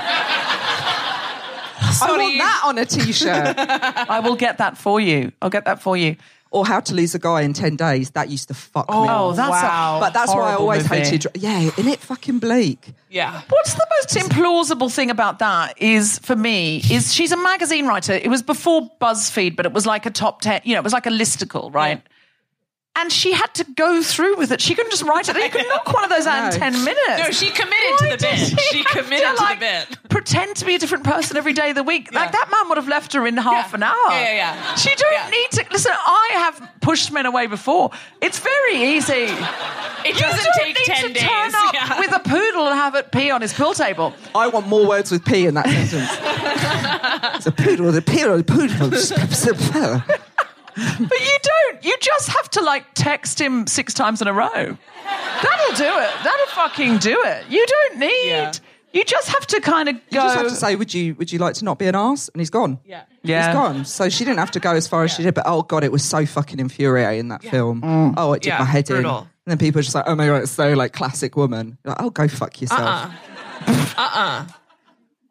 I want that on a t-shirt. I will get that for you. I'll get that for you. or How to Lose a Guy in 10 Days. That used to fuck me. Oh, that's wow. a But that's why I always movie. hated. Yeah, isn't it fucking bleak? Yeah. What's the most implausible thing about that is for me is she's a magazine writer. It was before BuzzFeed, but it was like a top ten. You know, it was like a listicle, right? And she had to go through with it. She couldn't just write it. You could knock one of those out in No. ten minutes. No, she committed Why to the bit. She have committed to the like, bit. Pretend to be a different person every day of the week. Like that man would have left her in half Yeah. an hour. Yeah, yeah, yeah. She don't Yeah. need to listen. I have pushed men away before. It's very easy. It You doesn't don't take need ten to days. turn up Yeah. with a poodle and have it pee on his pool table. I want more words with P in that sentence. it's a poodle, the poodle, the poodle. But you don't. You just have to like text him six times in a row. That'll do it. That'll fucking do it. You don't need. Yeah. You just have to kind of go. You just have to say, would you would you like to not be an ass? And he's gone. Yeah. Yeah. He's gone. So she didn't have to go as far as she did. But oh god, it was so fucking infuriating that film. Mm. Oh, it did Yeah, my head in. And then people are just like, oh my god, it's so like classic woman. Like, oh, go fuck uh-uh. yourself. Uh-uh.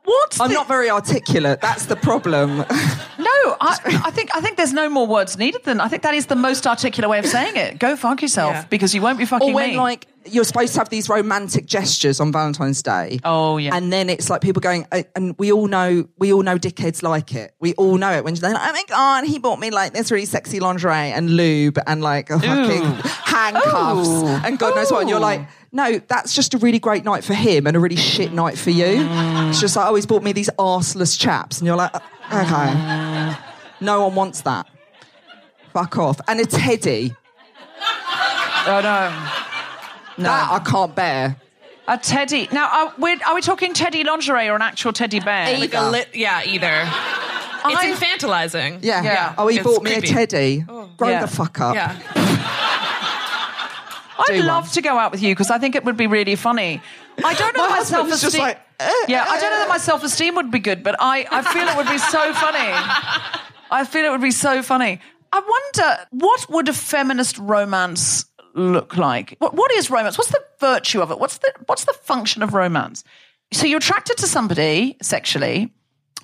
What's I'm the- not very articulate. That's the problem. No, I, I think I think there's no more words needed than I think that is the most articulate way of saying it. Go fuck yourself Yeah. because you won't be fucking or when me. like you're supposed to have these romantic gestures on Valentine's Day. Oh, yeah. And then it's like people going, uh, and we all know, we all know dickheads like it. We all know it when they're like, oh my god, he bought me like this really sexy lingerie and lube and like a fucking handcuffs Ooh. and God knows what. And you're like, no, that's just a really great night for him and a really shit night for you. Mm. It's just like, oh, he's bought me these arseless chaps, and you're like, okay, uh, no one wants that. Fuck off. And a teddy. oh no, That I can't bear. a teddy. Now, are we, are we talking teddy lingerie or an actual teddy bear? Like a lit. Yeah. Either. It's I- infantilizing. Yeah. Yeah. Oh, he It's bought me creepy. a teddy. Oh. Grow Yeah. the fuck up. Yeah. I'd love one. to go out with you because I think it would be really funny. I don't know My that my husband's self just like, yeah, I don't know that my self esteem would be good, but I, I feel it would be so funny. I feel it would be so funny. I wonder what would a feminist romance look like? What, what is romance? What's the virtue of it? What's the what's the function of romance? So you're attracted to somebody sexually,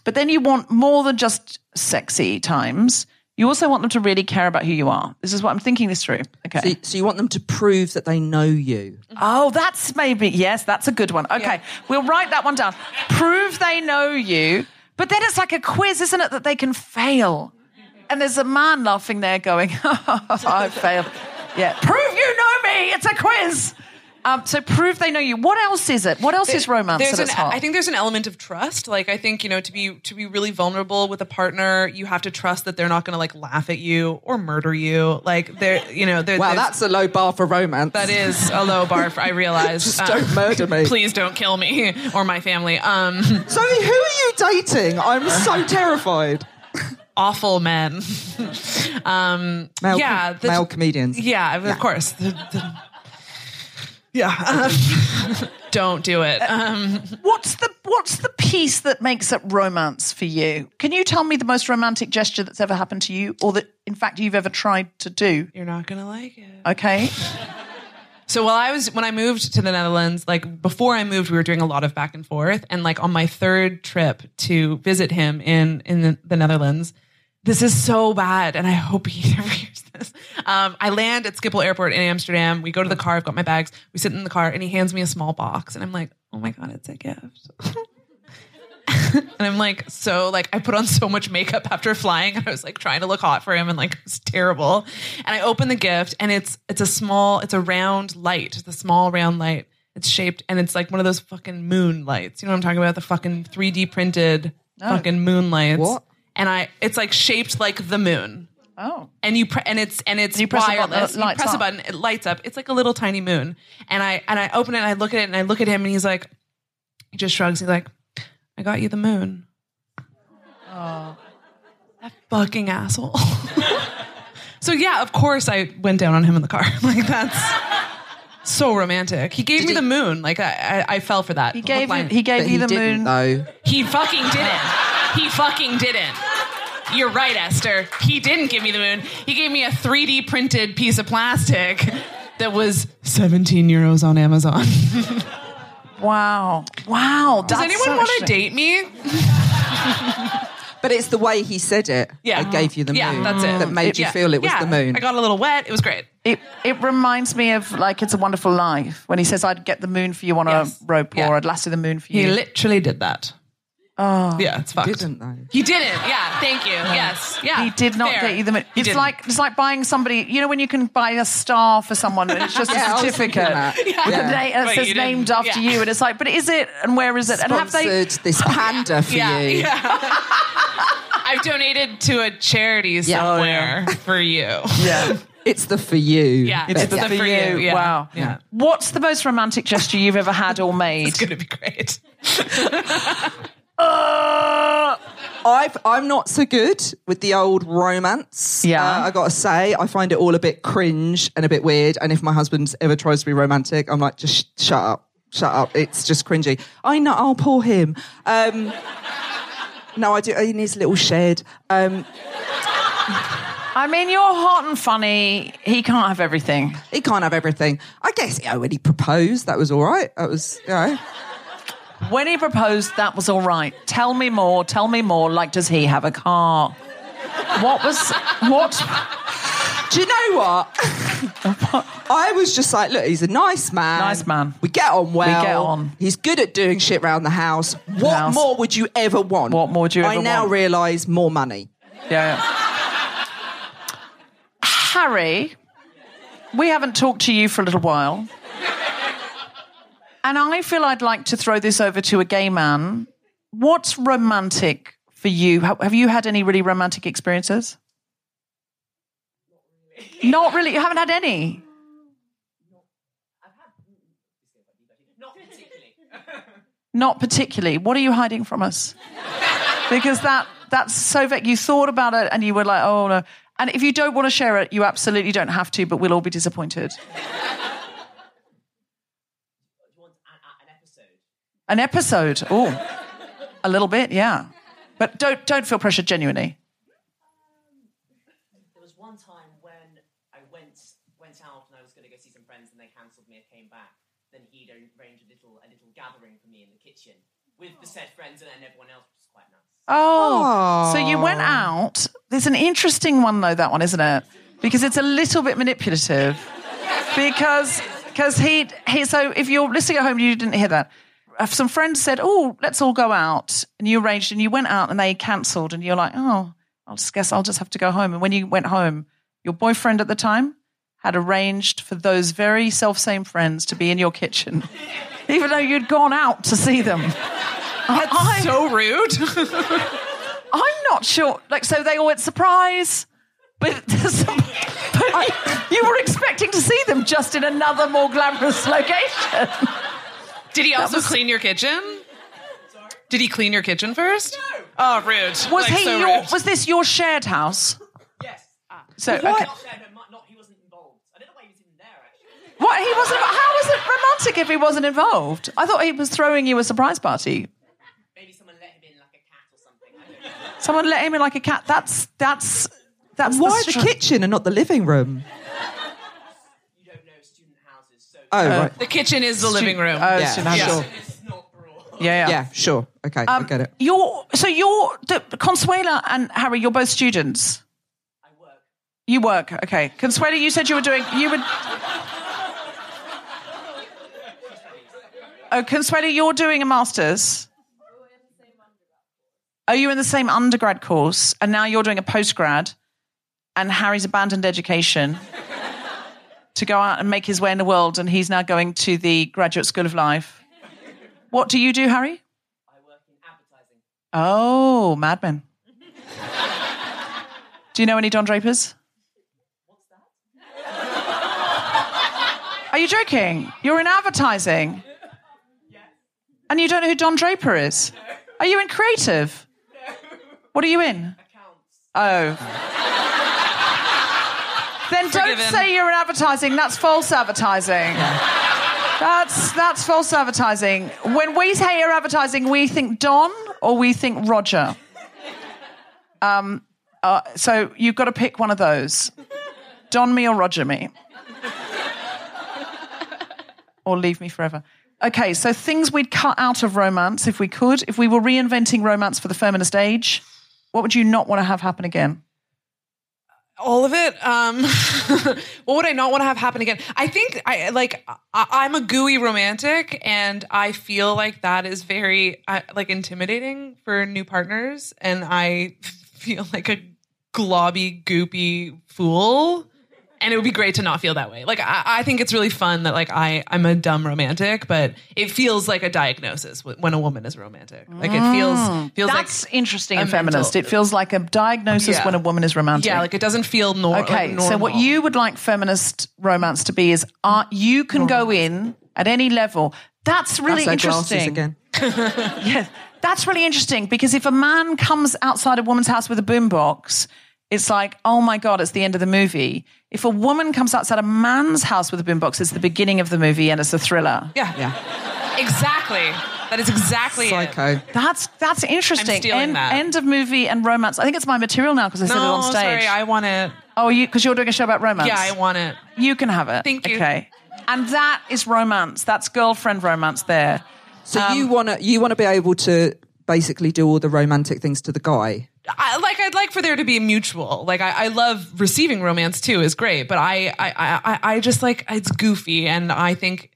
but then you want more than just sexy times. You also want them to really care about who you are. This is what I'm thinking this through. Okay. So, so you want them to prove that they know you. Oh, that's maybe, yes, that's a good one. Okay, we'll write that one down. Prove they know you, but then it's like a quiz, isn't it, that they can fail? And there's a man laughing there going, oh, I failed. Yeah, prove you know me, it's a quiz. Um, so prove they know you. What else is it? What else is romance There's at an, its heart? I think there's an element of trust. Like I think you know to be to be really vulnerable with a partner, you have to trust that they're not going to like laugh at you or murder you. Like they're you know they're, Wow, that's a low bar for romance. that is a low bar. For, I realize. Just don't murder me. Please don't kill me or my family. Um, So who are you dating? I'm so terrified. awful men. um, Male, yeah, the- male comedians. Yeah, of course. The- the- yeah, don't do it. Um, what's the what's the piece that makes it romance for you? Can you tell me the most romantic gesture that's ever happened to you, or that in fact you've ever tried to do? you're not gonna like it. Okay. So while I was when I moved to the Netherlands, like before I moved, we were doing a lot of back and forth, and like on my third trip to visit him in in the, the Netherlands, this is so bad, and I hope he never hears this. Um, I land at Schiphol Airport in Amsterdam. We go to the car. I've got my bags. We sit in the car, and he hands me a small box, and I'm like, "Oh my god, it's a gift." and I'm like, so like I put on so much makeup after flying, and I was like trying to look hot for him, and like it was terrible. And I open the gift, and it's it's a small, it's a round light, it's a small round light. It's shaped, and it's like one of those fucking moon lights. You know what I'm talking about? The fucking 3D printed fucking moon lights. What? And I, it's like shaped like the moon. Oh. And you pre- and it's and it's You press a button, wireless. it you lights press up. a button, it lights up. It's like a little tiny moon. And I and I open it and I look at it and I look at him and he's like, he just shrugs. He's like, I got you the moon. Oh, that fucking asshole. so yeah, of course I went down on him in the car. like that's so romantic. He gave me the moon. Like I, I, I fell for that. He gave Hook, you, he gave But you he the didn't, moon. No, he fucking didn't. He fucking didn't. You're right, Esther. He didn't give me the moon. He gave me a 3D printed piece of plastic that was 17 euros on Amazon. Wow. Wow. Does anyone want to date me? But it's the way he said it Yeah. I gave you the Yeah, moon. that's it. That made you Yeah. feel it was Yeah. the moon. I got a little wet. It was great. It it reminds me of like It's a Wonderful Life when he says I'd get the moon for you on Yes. a rope Yeah. or I'd lasso the moon for you. He literally did that. Oh, Yeah, it's fucked. Didn't though. He didn't. Yeah, thank you. Yes. Yeah. He did not fair. get you the moon. He It's didn't. like it's like buying somebody. You know when you can buy a star for someone and it's just Yeah, I a was thinking certificate that. with Yeah. a name that says named after Yeah. you, and it's like, but is it and where is it? And have they? Sponsored this panda for yeah, you. yeah. I've donated to a charity oh, somewhere for you. Yeah, It's the for you. Yeah, it's It's the the for for you. you, yeah. Wow. Yeah. What's the most romantic gesture you've ever had or made? It's gonna be great. Uh, I've, I'm not so good with the old romance. Yeah. Uh, I got to say, I find it all a bit cringe and a bit weird. And if my husband ever tries to be romantic, I'm like, just sh- shut up, shut up. It's just cringy. I know, I'll pour him. Um, no, I do in his little shed. Um, I mean, you're hot and funny. He can't have everything. he can't have everything. I guess, you know, when he proposed, that was all right. That was, you know. When he proposed, that was all right. Tell me more. Tell me more. Like, does he have a car? What was what? Do you know what? I was just like, look, he's a nice man. Nice man. We get on well. We get on. He's good at doing shit around the house. What House. more would you ever want? What more do you want? I now realise more money. Yeah. Harry, we haven't talked to you for a little while. And I feel I'd like to throw this over to a gay man. What's romantic for you? Have you had any really romantic experiences? Not really. You haven't had any. Not particularly. Not particularly. What are you hiding from us? Because that that's so vague. You thought about it and you were like, oh no. And if you don't want to share it, you absolutely don't have to, but we'll all be disappointed. You want an, an episode? An episode. Oh. A little bit, yeah. But don't don't feel pressured genuinely. There was one time when I went went out and I was going to go see some friends and they cancelled me. I came back. Then he'd arranged a little a little gathering for me in the kitchen with the said friends and then everyone else, which was quite nice. Oh. So you went out. There's an interesting one though, that one, isn't it? Because it's a little bit manipulative. because because he he so if you're listening at home you didn't hear that. Uh, Some friends said, "Oh, let's all go out," and you arranged, and you went out, and they cancelled, and you're like, "Oh, I'll just guess I'll just have to go home." And when you went home, your boyfriend at the time had arranged for those very self same friends to be in your kitchen, even though you'd gone out to see them. That's so rude. I'm not sure. Like, so they all went surprise, but, some, but you were expecting to see them just in another more glamorous location. Did he also was- clean your kitchen? Did he clean your kitchen first? No. Oh, rude. Was Like, he so your? rude. Was this your shared house? Yes. Ah. So okay. Not there, no, not, not, he wasn't involved. I don't know why he was even there actually. What he wasn't? How was it romantic if he wasn't involved? I thought he was throwing you a surprise party. Maybe someone let him in like a cat or something. I don't know. Someone let him in like a cat. That's that's that's Why the str- kitchen and not the living room? You don't know student houses, so Oh, uh, right. The kitchen is the living room. Oh, Yeah, student house. sure. it's not broad. Yeah, yeah. Yeah, sure. Okay, I um, get it. You're so you're the, Consuela and Harry. You're both students. I work. You work, okay. Consuela, you said you were doing. You would. Oh, Consuela, you're doing a master's. Are you in the same undergrad course, and now you're doing a postgrad, and Harry's abandoned education to go out and make his way in the world, and he's now going to the Graduate School of Life. What do you do, Harry? I work in advertising. Oh, Mad Men. Do you know any Don Drapers? What's that? Are you joking? You're in advertising? And you don't know who Don Draper is? Are you in creative? No. What are you in? Accounts. Oh. Then don't say you're in advertising. That's false advertising. That's that's false advertising. When we hear advertising, we think Don or we think Roger. Um, uh, so you've got to pick one of those Don me or Roger me. or leave me forever. Okay, so things we'd cut out of romance if we could. If we were reinventing romance for the feminist age, what would you not want to have happen again? All of it. Um, what would I not want to have happen again? I think I like I, I'm a gooey romantic, and I feel like that is very uh, like intimidating for new partners, and I feel like a globby, goopy fool. And it would be great to not feel that way. Like I, I think it's really fun that like I I'm a dumb romantic, but it feels like a diagnosis when a woman is romantic. Like it feels feels That's like interesting and feminist. mental- It feels like a diagnosis Yeah. when a woman is romantic. yeah, like it doesn't feel nor- Okay, like so what you would like feminist romance to be is uh, you can go in at any level. That's really That's interesting. again. Yes, that's really interesting because if a man comes outside a woman's house with a boombox, it's like, oh my god, it's the end of the movie. If a woman comes outside a man's house with a boombox, it's the beginning of the movie and it's a thriller. Yeah. Yeah. Exactly. That is exactly it. Psycho. That's that's interesting. stealing end, that. end of movie and romance. I think it's my material now because I said it on stage. sorry, I want it. oh, you because you're doing a show about romance. Yeah, I want it. You can have it. Thank you. Okay. And that is romance. That's girlfriend romance there. So Um, you wanna you wanna be able to basically do all the romantic things to the guy. I, like I'd like for there to be a mutual. Like I, I love receiving romance too is great, but I, I I I just like it's goofy, and I think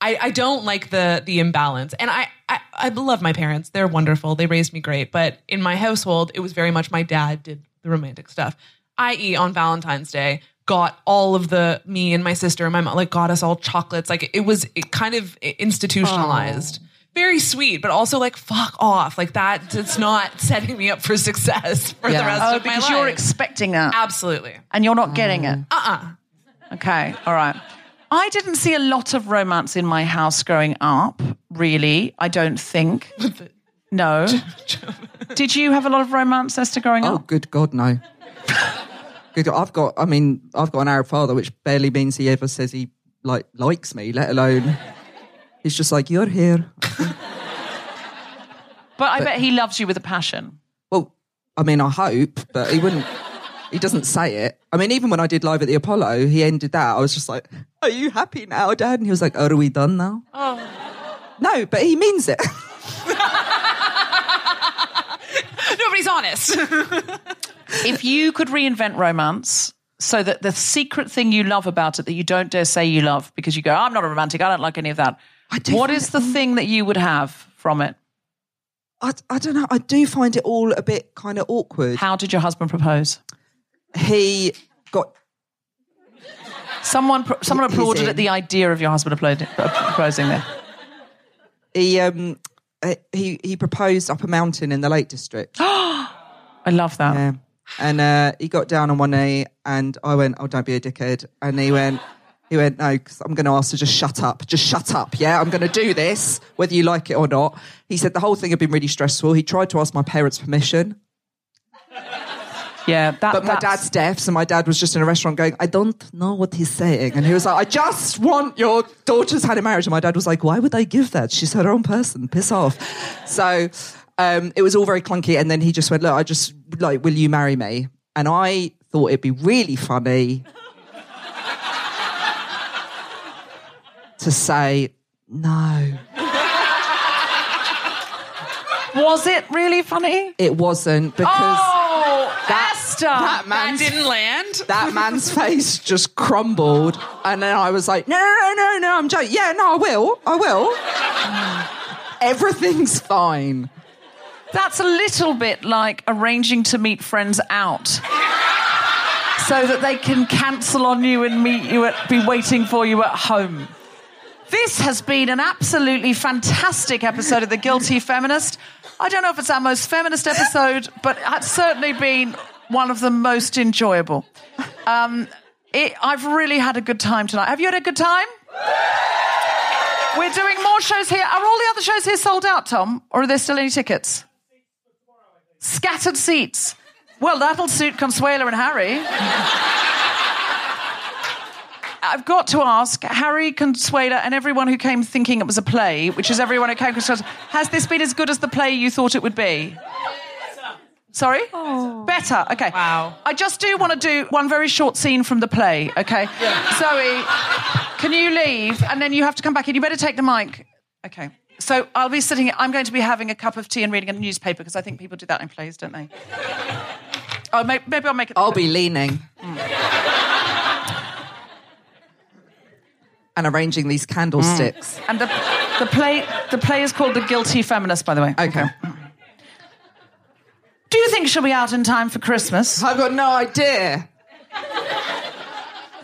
I, I don't like the the imbalance. And I, I I love my parents; they're wonderful. They raised me great. But in my household, it was very much my dad did the romantic stuff. I.e., on Valentine's Day, got all of the me and my sister and my mom like got us all chocolates. Like it was it kind of institutionalized. Very sweet, but also like fuck off. Like that. It's not setting me up for success for the rest Oh, of my life. because you're expecting that Absolutely. and you're not getting it. Mm. Uh-uh. Okay, all right. I didn't see a lot of romance in my house growing up, really. I don't think. No. Did you have a lot of romance, Esther, growing Oh, up? Oh, good God, no. good God, I've got. I mean, I've got an Arab father, which barely means he ever says he like likes me, let alone he's just like you're here. But I bet he loves you with a passion. Well, I mean, I hope, but he wouldn't. He doesn't say it. I mean, even when I did live at the Apollo, he ended that. I was just like, "Are you happy now, Dad?" And he was like, "Are we done now?" Oh. No, but he means it. Nobody's honest. If you could reinvent romance so that the secret thing you love about it that you don't dare say you love because you go, I'm not a romantic, I don't like any of that. What is the thing that you would have from it? I, I don't know. I do find it all a bit kind of awkward. How did your husband propose? He got Someone, someone He's applauded in. at the idea of your husband uh, proposing there. he um uh, he he proposed up a mountain in the Lake District. I love that. Yeah. And uh, he got down on one knee, and I went, "Oh, don't be a dickhead." And he went, "He went, no, because I'm going to ask to just shut up, just shut up. Yeah, I'm going to do this, whether you like it or not." He said the whole thing had been really stressful. He tried to ask my parents' permission, Yeah, that, but my that's- dad's deaf, so my dad was just in a restaurant going, "I don't know what he's saying," and he was like, "I just want your daughter's hand in marriage." And my dad was like, "Why would I give that? She's her own person. Piss off." So um, it was all very clunky, and then he just went, "Look, I just like, will you marry me?" And I thought it'd be really funny to say no. Was it really funny? It wasn't because Oh, that, Esther! that that didn't land. that man's face just crumbled. And then I was like, no, no, no, no, no, I'm joking. Yeah, no, I will. I will. Everything's fine. That's a little bit like arranging to meet friends out. So that they can cancel on you and meet you at, be waiting for you at home. This has been an absolutely fantastic episode of The Guilty Feminist. I don't know if it's our most feminist episode, but it's certainly been one of the most enjoyable. Um, it, I've really had a good time tonight. Have you had a good time? We're doing more shows here. Are all the other shows here sold out, Tom? Or are there still any tickets? Scattered seats. Well, that'll suit Consuela and Harry. I've got to ask Harry, Consuela, and everyone who came thinking it was a play, which is everyone who came, has this been as good as the play you thought it would be? Sorry? Oh. Better. Okay. Wow. I just do want to do one very short scene from the play, okay? Zoe, can you leave? And then you have to come back in. You better take the mic. Okay. So I'll be sitting, I'm going to be having a cup of tea and reading a newspaper because I think people do that in plays, don't they? Oh, maybe I'll make it. I'll be leaning. Hmm. And arranging these candlesticks. Mm. And the, the play the play is called The Guilty Feminist, by the way. Okay. Do you think she'll be out in time for Christmas? I've got no idea.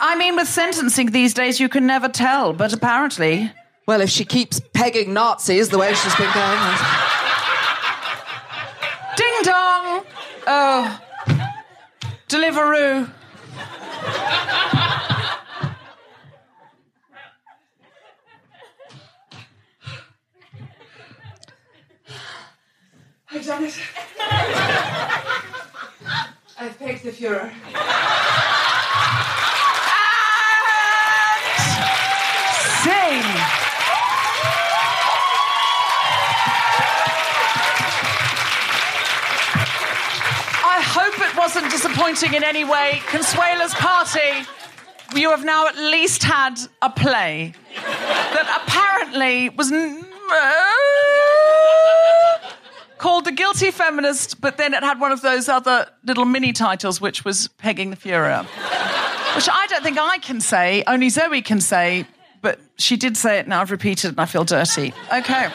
I mean, with sentencing these days, you can never tell, but apparently. Well, if she keeps pegging Nazis the way she's been going. Ding dong! Oh. Deliveroo. I've done it. I've pegged the Fuhrer. Sing! I hope it wasn't disappointing in any way. Consuela's party, you have now at least had a play that apparently was n- called The Guilty Feminist, but then it had one of those other little mini titles, which was Pegging the Fuhrer. Which I don't think I can say, only Zoe can say, but she did say it, now I've repeated it and I feel dirty. Okay.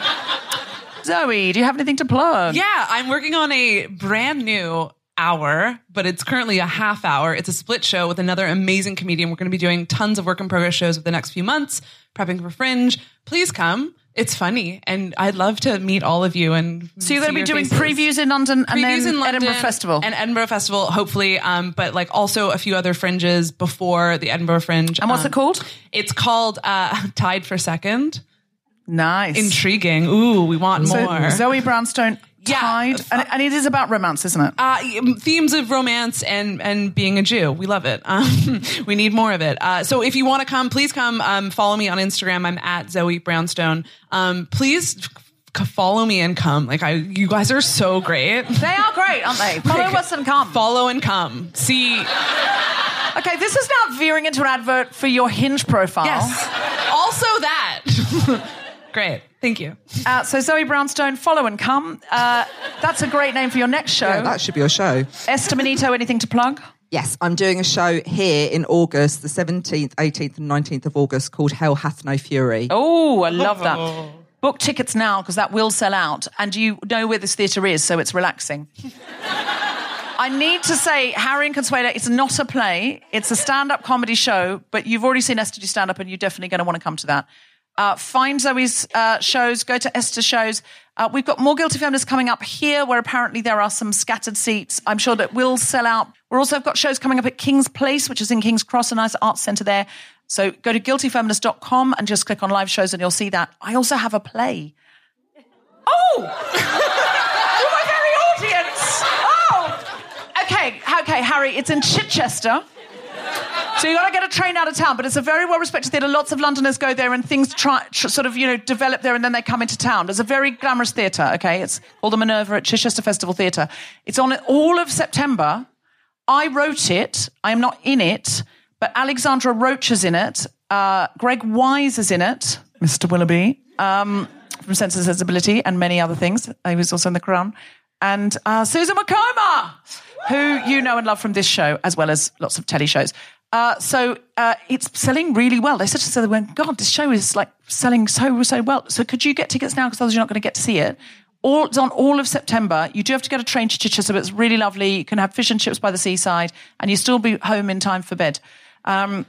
Zoe, do you have anything to plug? Yeah, I'm working on a brand new hour, but it's currently a half hour. It's a split show with another amazing comedian. We're going to be doing tons of work in progress shows over the next few months, prepping for Fringe. Please come. It's funny, and I'd love to meet all of you. And So you're going to be doing faces. previews in London and previews then in London Edinburgh Festival. and Edinburgh Festival, hopefully. Um, but like also a few other fringes before the Edinburgh Fringe. And what's Um, it called? It's called uh, Tied for Second. Nice. Intriguing. Ooh, we want So more. Zoe Brownstone Yeah. tied, and, and it is about romance, isn't it? uh, themes of romance and and being a Jew. We love it. Um, we need more of it. Uh, so if you want to come, please come. Um, follow me on Instagram. I'm at Zoe Brownstone. Um, please follow me and come. Like I, you guys are so great. they are great, aren't they? Follow us and come. Follow and come. See. Okay, this is now veering into an advert for your Hinge profile. Yes. Also that. great. Thank you. Uh, so Zoe Brownstone, follow and come. Uh, that's a great name for your next show. Yeah, that should be your show. Esther Manito, anything to plug? Yes, I'm doing a show here in August, the 17th, 18th, and 19th of August called Hell Hath No Fury. Oh, I love that. Book tickets now because that will sell out, and you know where this theatre is, so it's relaxing. I need to say, Harry and Consuela, it's not a play; it's a stand-up comedy show. But you've already seen Esther do stand-up, and you're definitely going to want to come to that. Uh, find Zoe's uh, shows, go to Esther's shows. Uh, we've got more Guilty Feminists coming up here, where apparently there are some scattered seats. I'm sure that will sell out. We're also got shows coming up at King's Place, which is in King's Cross, a nice arts centre there. So go to guiltyfeminist.com and just click on live shows, and you'll see that. I also have a play. Oh! My very audience! Oh! Okay, okay, Harry, it's in Chichester. So you got to get a train out of town, but it's a very well-respected theatre. Lots of Londoners go there, and things try, tr- sort of, you know, develop there, and then they come into town. It's a very glamorous theatre. Okay, it's called the Minerva at Chichester Festival Theatre. It's on all of September. I wrote it. I am not in it, but Alexandra Roach is in it. Uh, Greg Wise is in it. Mr. Willoughby um, from Sense and Sensibility, and many other things. He was also in The Crown, and uh, Susan Wokoma, who you know and love from this show, as well as lots of telly shows. Uh, so uh, it's selling really well. They said to us, went, God, this show is like selling so, so well. So could you get tickets now? Because otherwise you're not going to get to see it. All, it's on all of September. You do have to get a train to Chichester, but it's really lovely. You can have fish and chips by the seaside, and you still be home in time for bed. Um,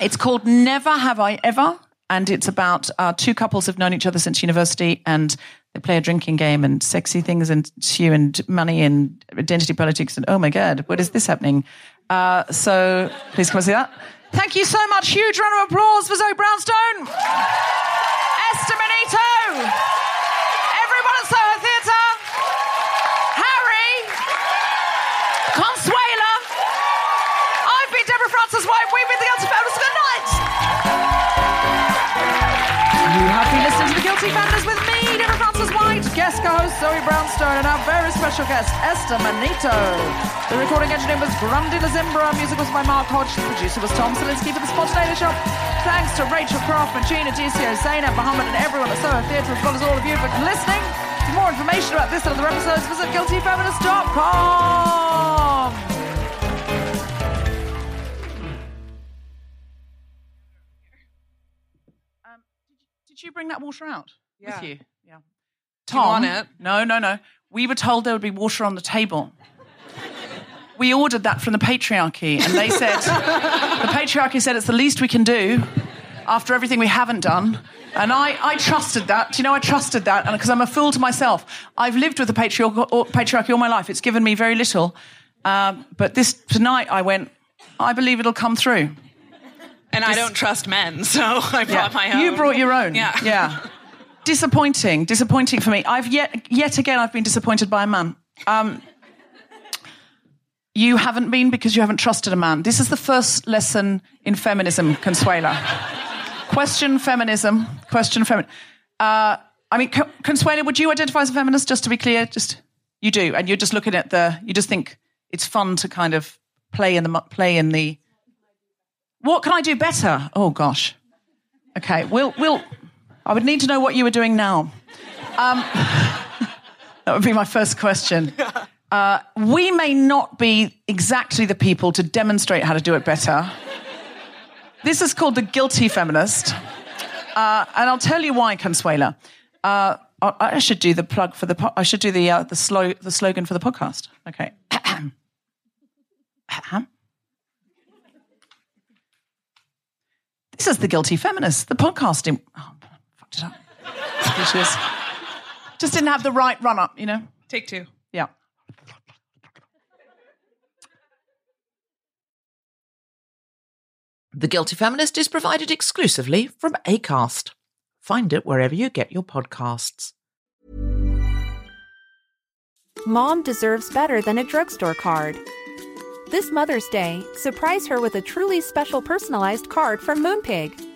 it's called Never Have I Ever, and it's about uh, two couples who've known each other since university, and they play a drinking game, and sexy things and ensue, and money, and identity politics, and oh my god, what is this happening? Uh, so please come and see that. Thank you so much. Huge round of applause for Zoe Brownstone, Esther Manito, everyone at Soho Theatre, Harry, Consuela. I've been Deborah Frances-White. We've been the Guilty Feminists. Good night. You have been listening to the Guilty Feminists with me, Deborah Francis guest host Zoe Brownstone, and our very special guest, Esther Manito. The recording engineer was Grundy Lazimbra. Music was by Mark Hodge. The producer was Tom Salinsky for the Spontaneity Shop. Thanks to Rachel Craftman, Gina Dicio, Zainab Muhammad, and everyone at Soho Theatre, as well as all of you for listening. For more information about this and other episodes, visit guiltyfeminist.com. Um, did you bring that water out Yeah. with you? Yeah. Tom? No, no, no. We were told there would be water on the table. we ordered that from the patriarchy, and they said the patriarchy said it's the least we can do after everything we haven't done. And I, I trusted that. Do you know, I trusted that, because I'm a fool to myself. I've lived with the patriarchy, patriarchy all my life. It's given me very little. Um, but this tonight, I went. I believe it'll come through. And I don't trust men, so I brought my own. You brought your own. Yeah. Yeah. disappointing. Disappointing for me. I've yet yet again I've been disappointed by a man. Um, you haven't been because you haven't trusted a man. This is the first lesson in feminism, Consuela. question feminism. Question feminism. Uh, I mean, Consuela, would you identify as a feminist? Just to be clear, just you do, and you're just looking at the. You just think it's fun to kind of play in the play in the. What can I do better? Oh gosh. Okay, we'll we'll. I would need to know what you were doing now. Um, that would be my first question. Uh, we may not be exactly the people to demonstrate how to do it better. This is called the guilty feminist, uh, and I'll tell you why, Consuela. Uh, I, I should do the plug for the. Po- I should do the uh, the slow the slogan for the podcast. Okay. This is the guilty feminist, the podcasting. Oh, fucked it up. Just, just didn't have the right run up, you know. Take two. Yeah. The Guilty Feminist is provided exclusively from ACAST. Find it wherever you get your podcasts. Mom deserves better than a drugstore card. This Mother's Day, surprise her with a truly special personalized card from Moonpig.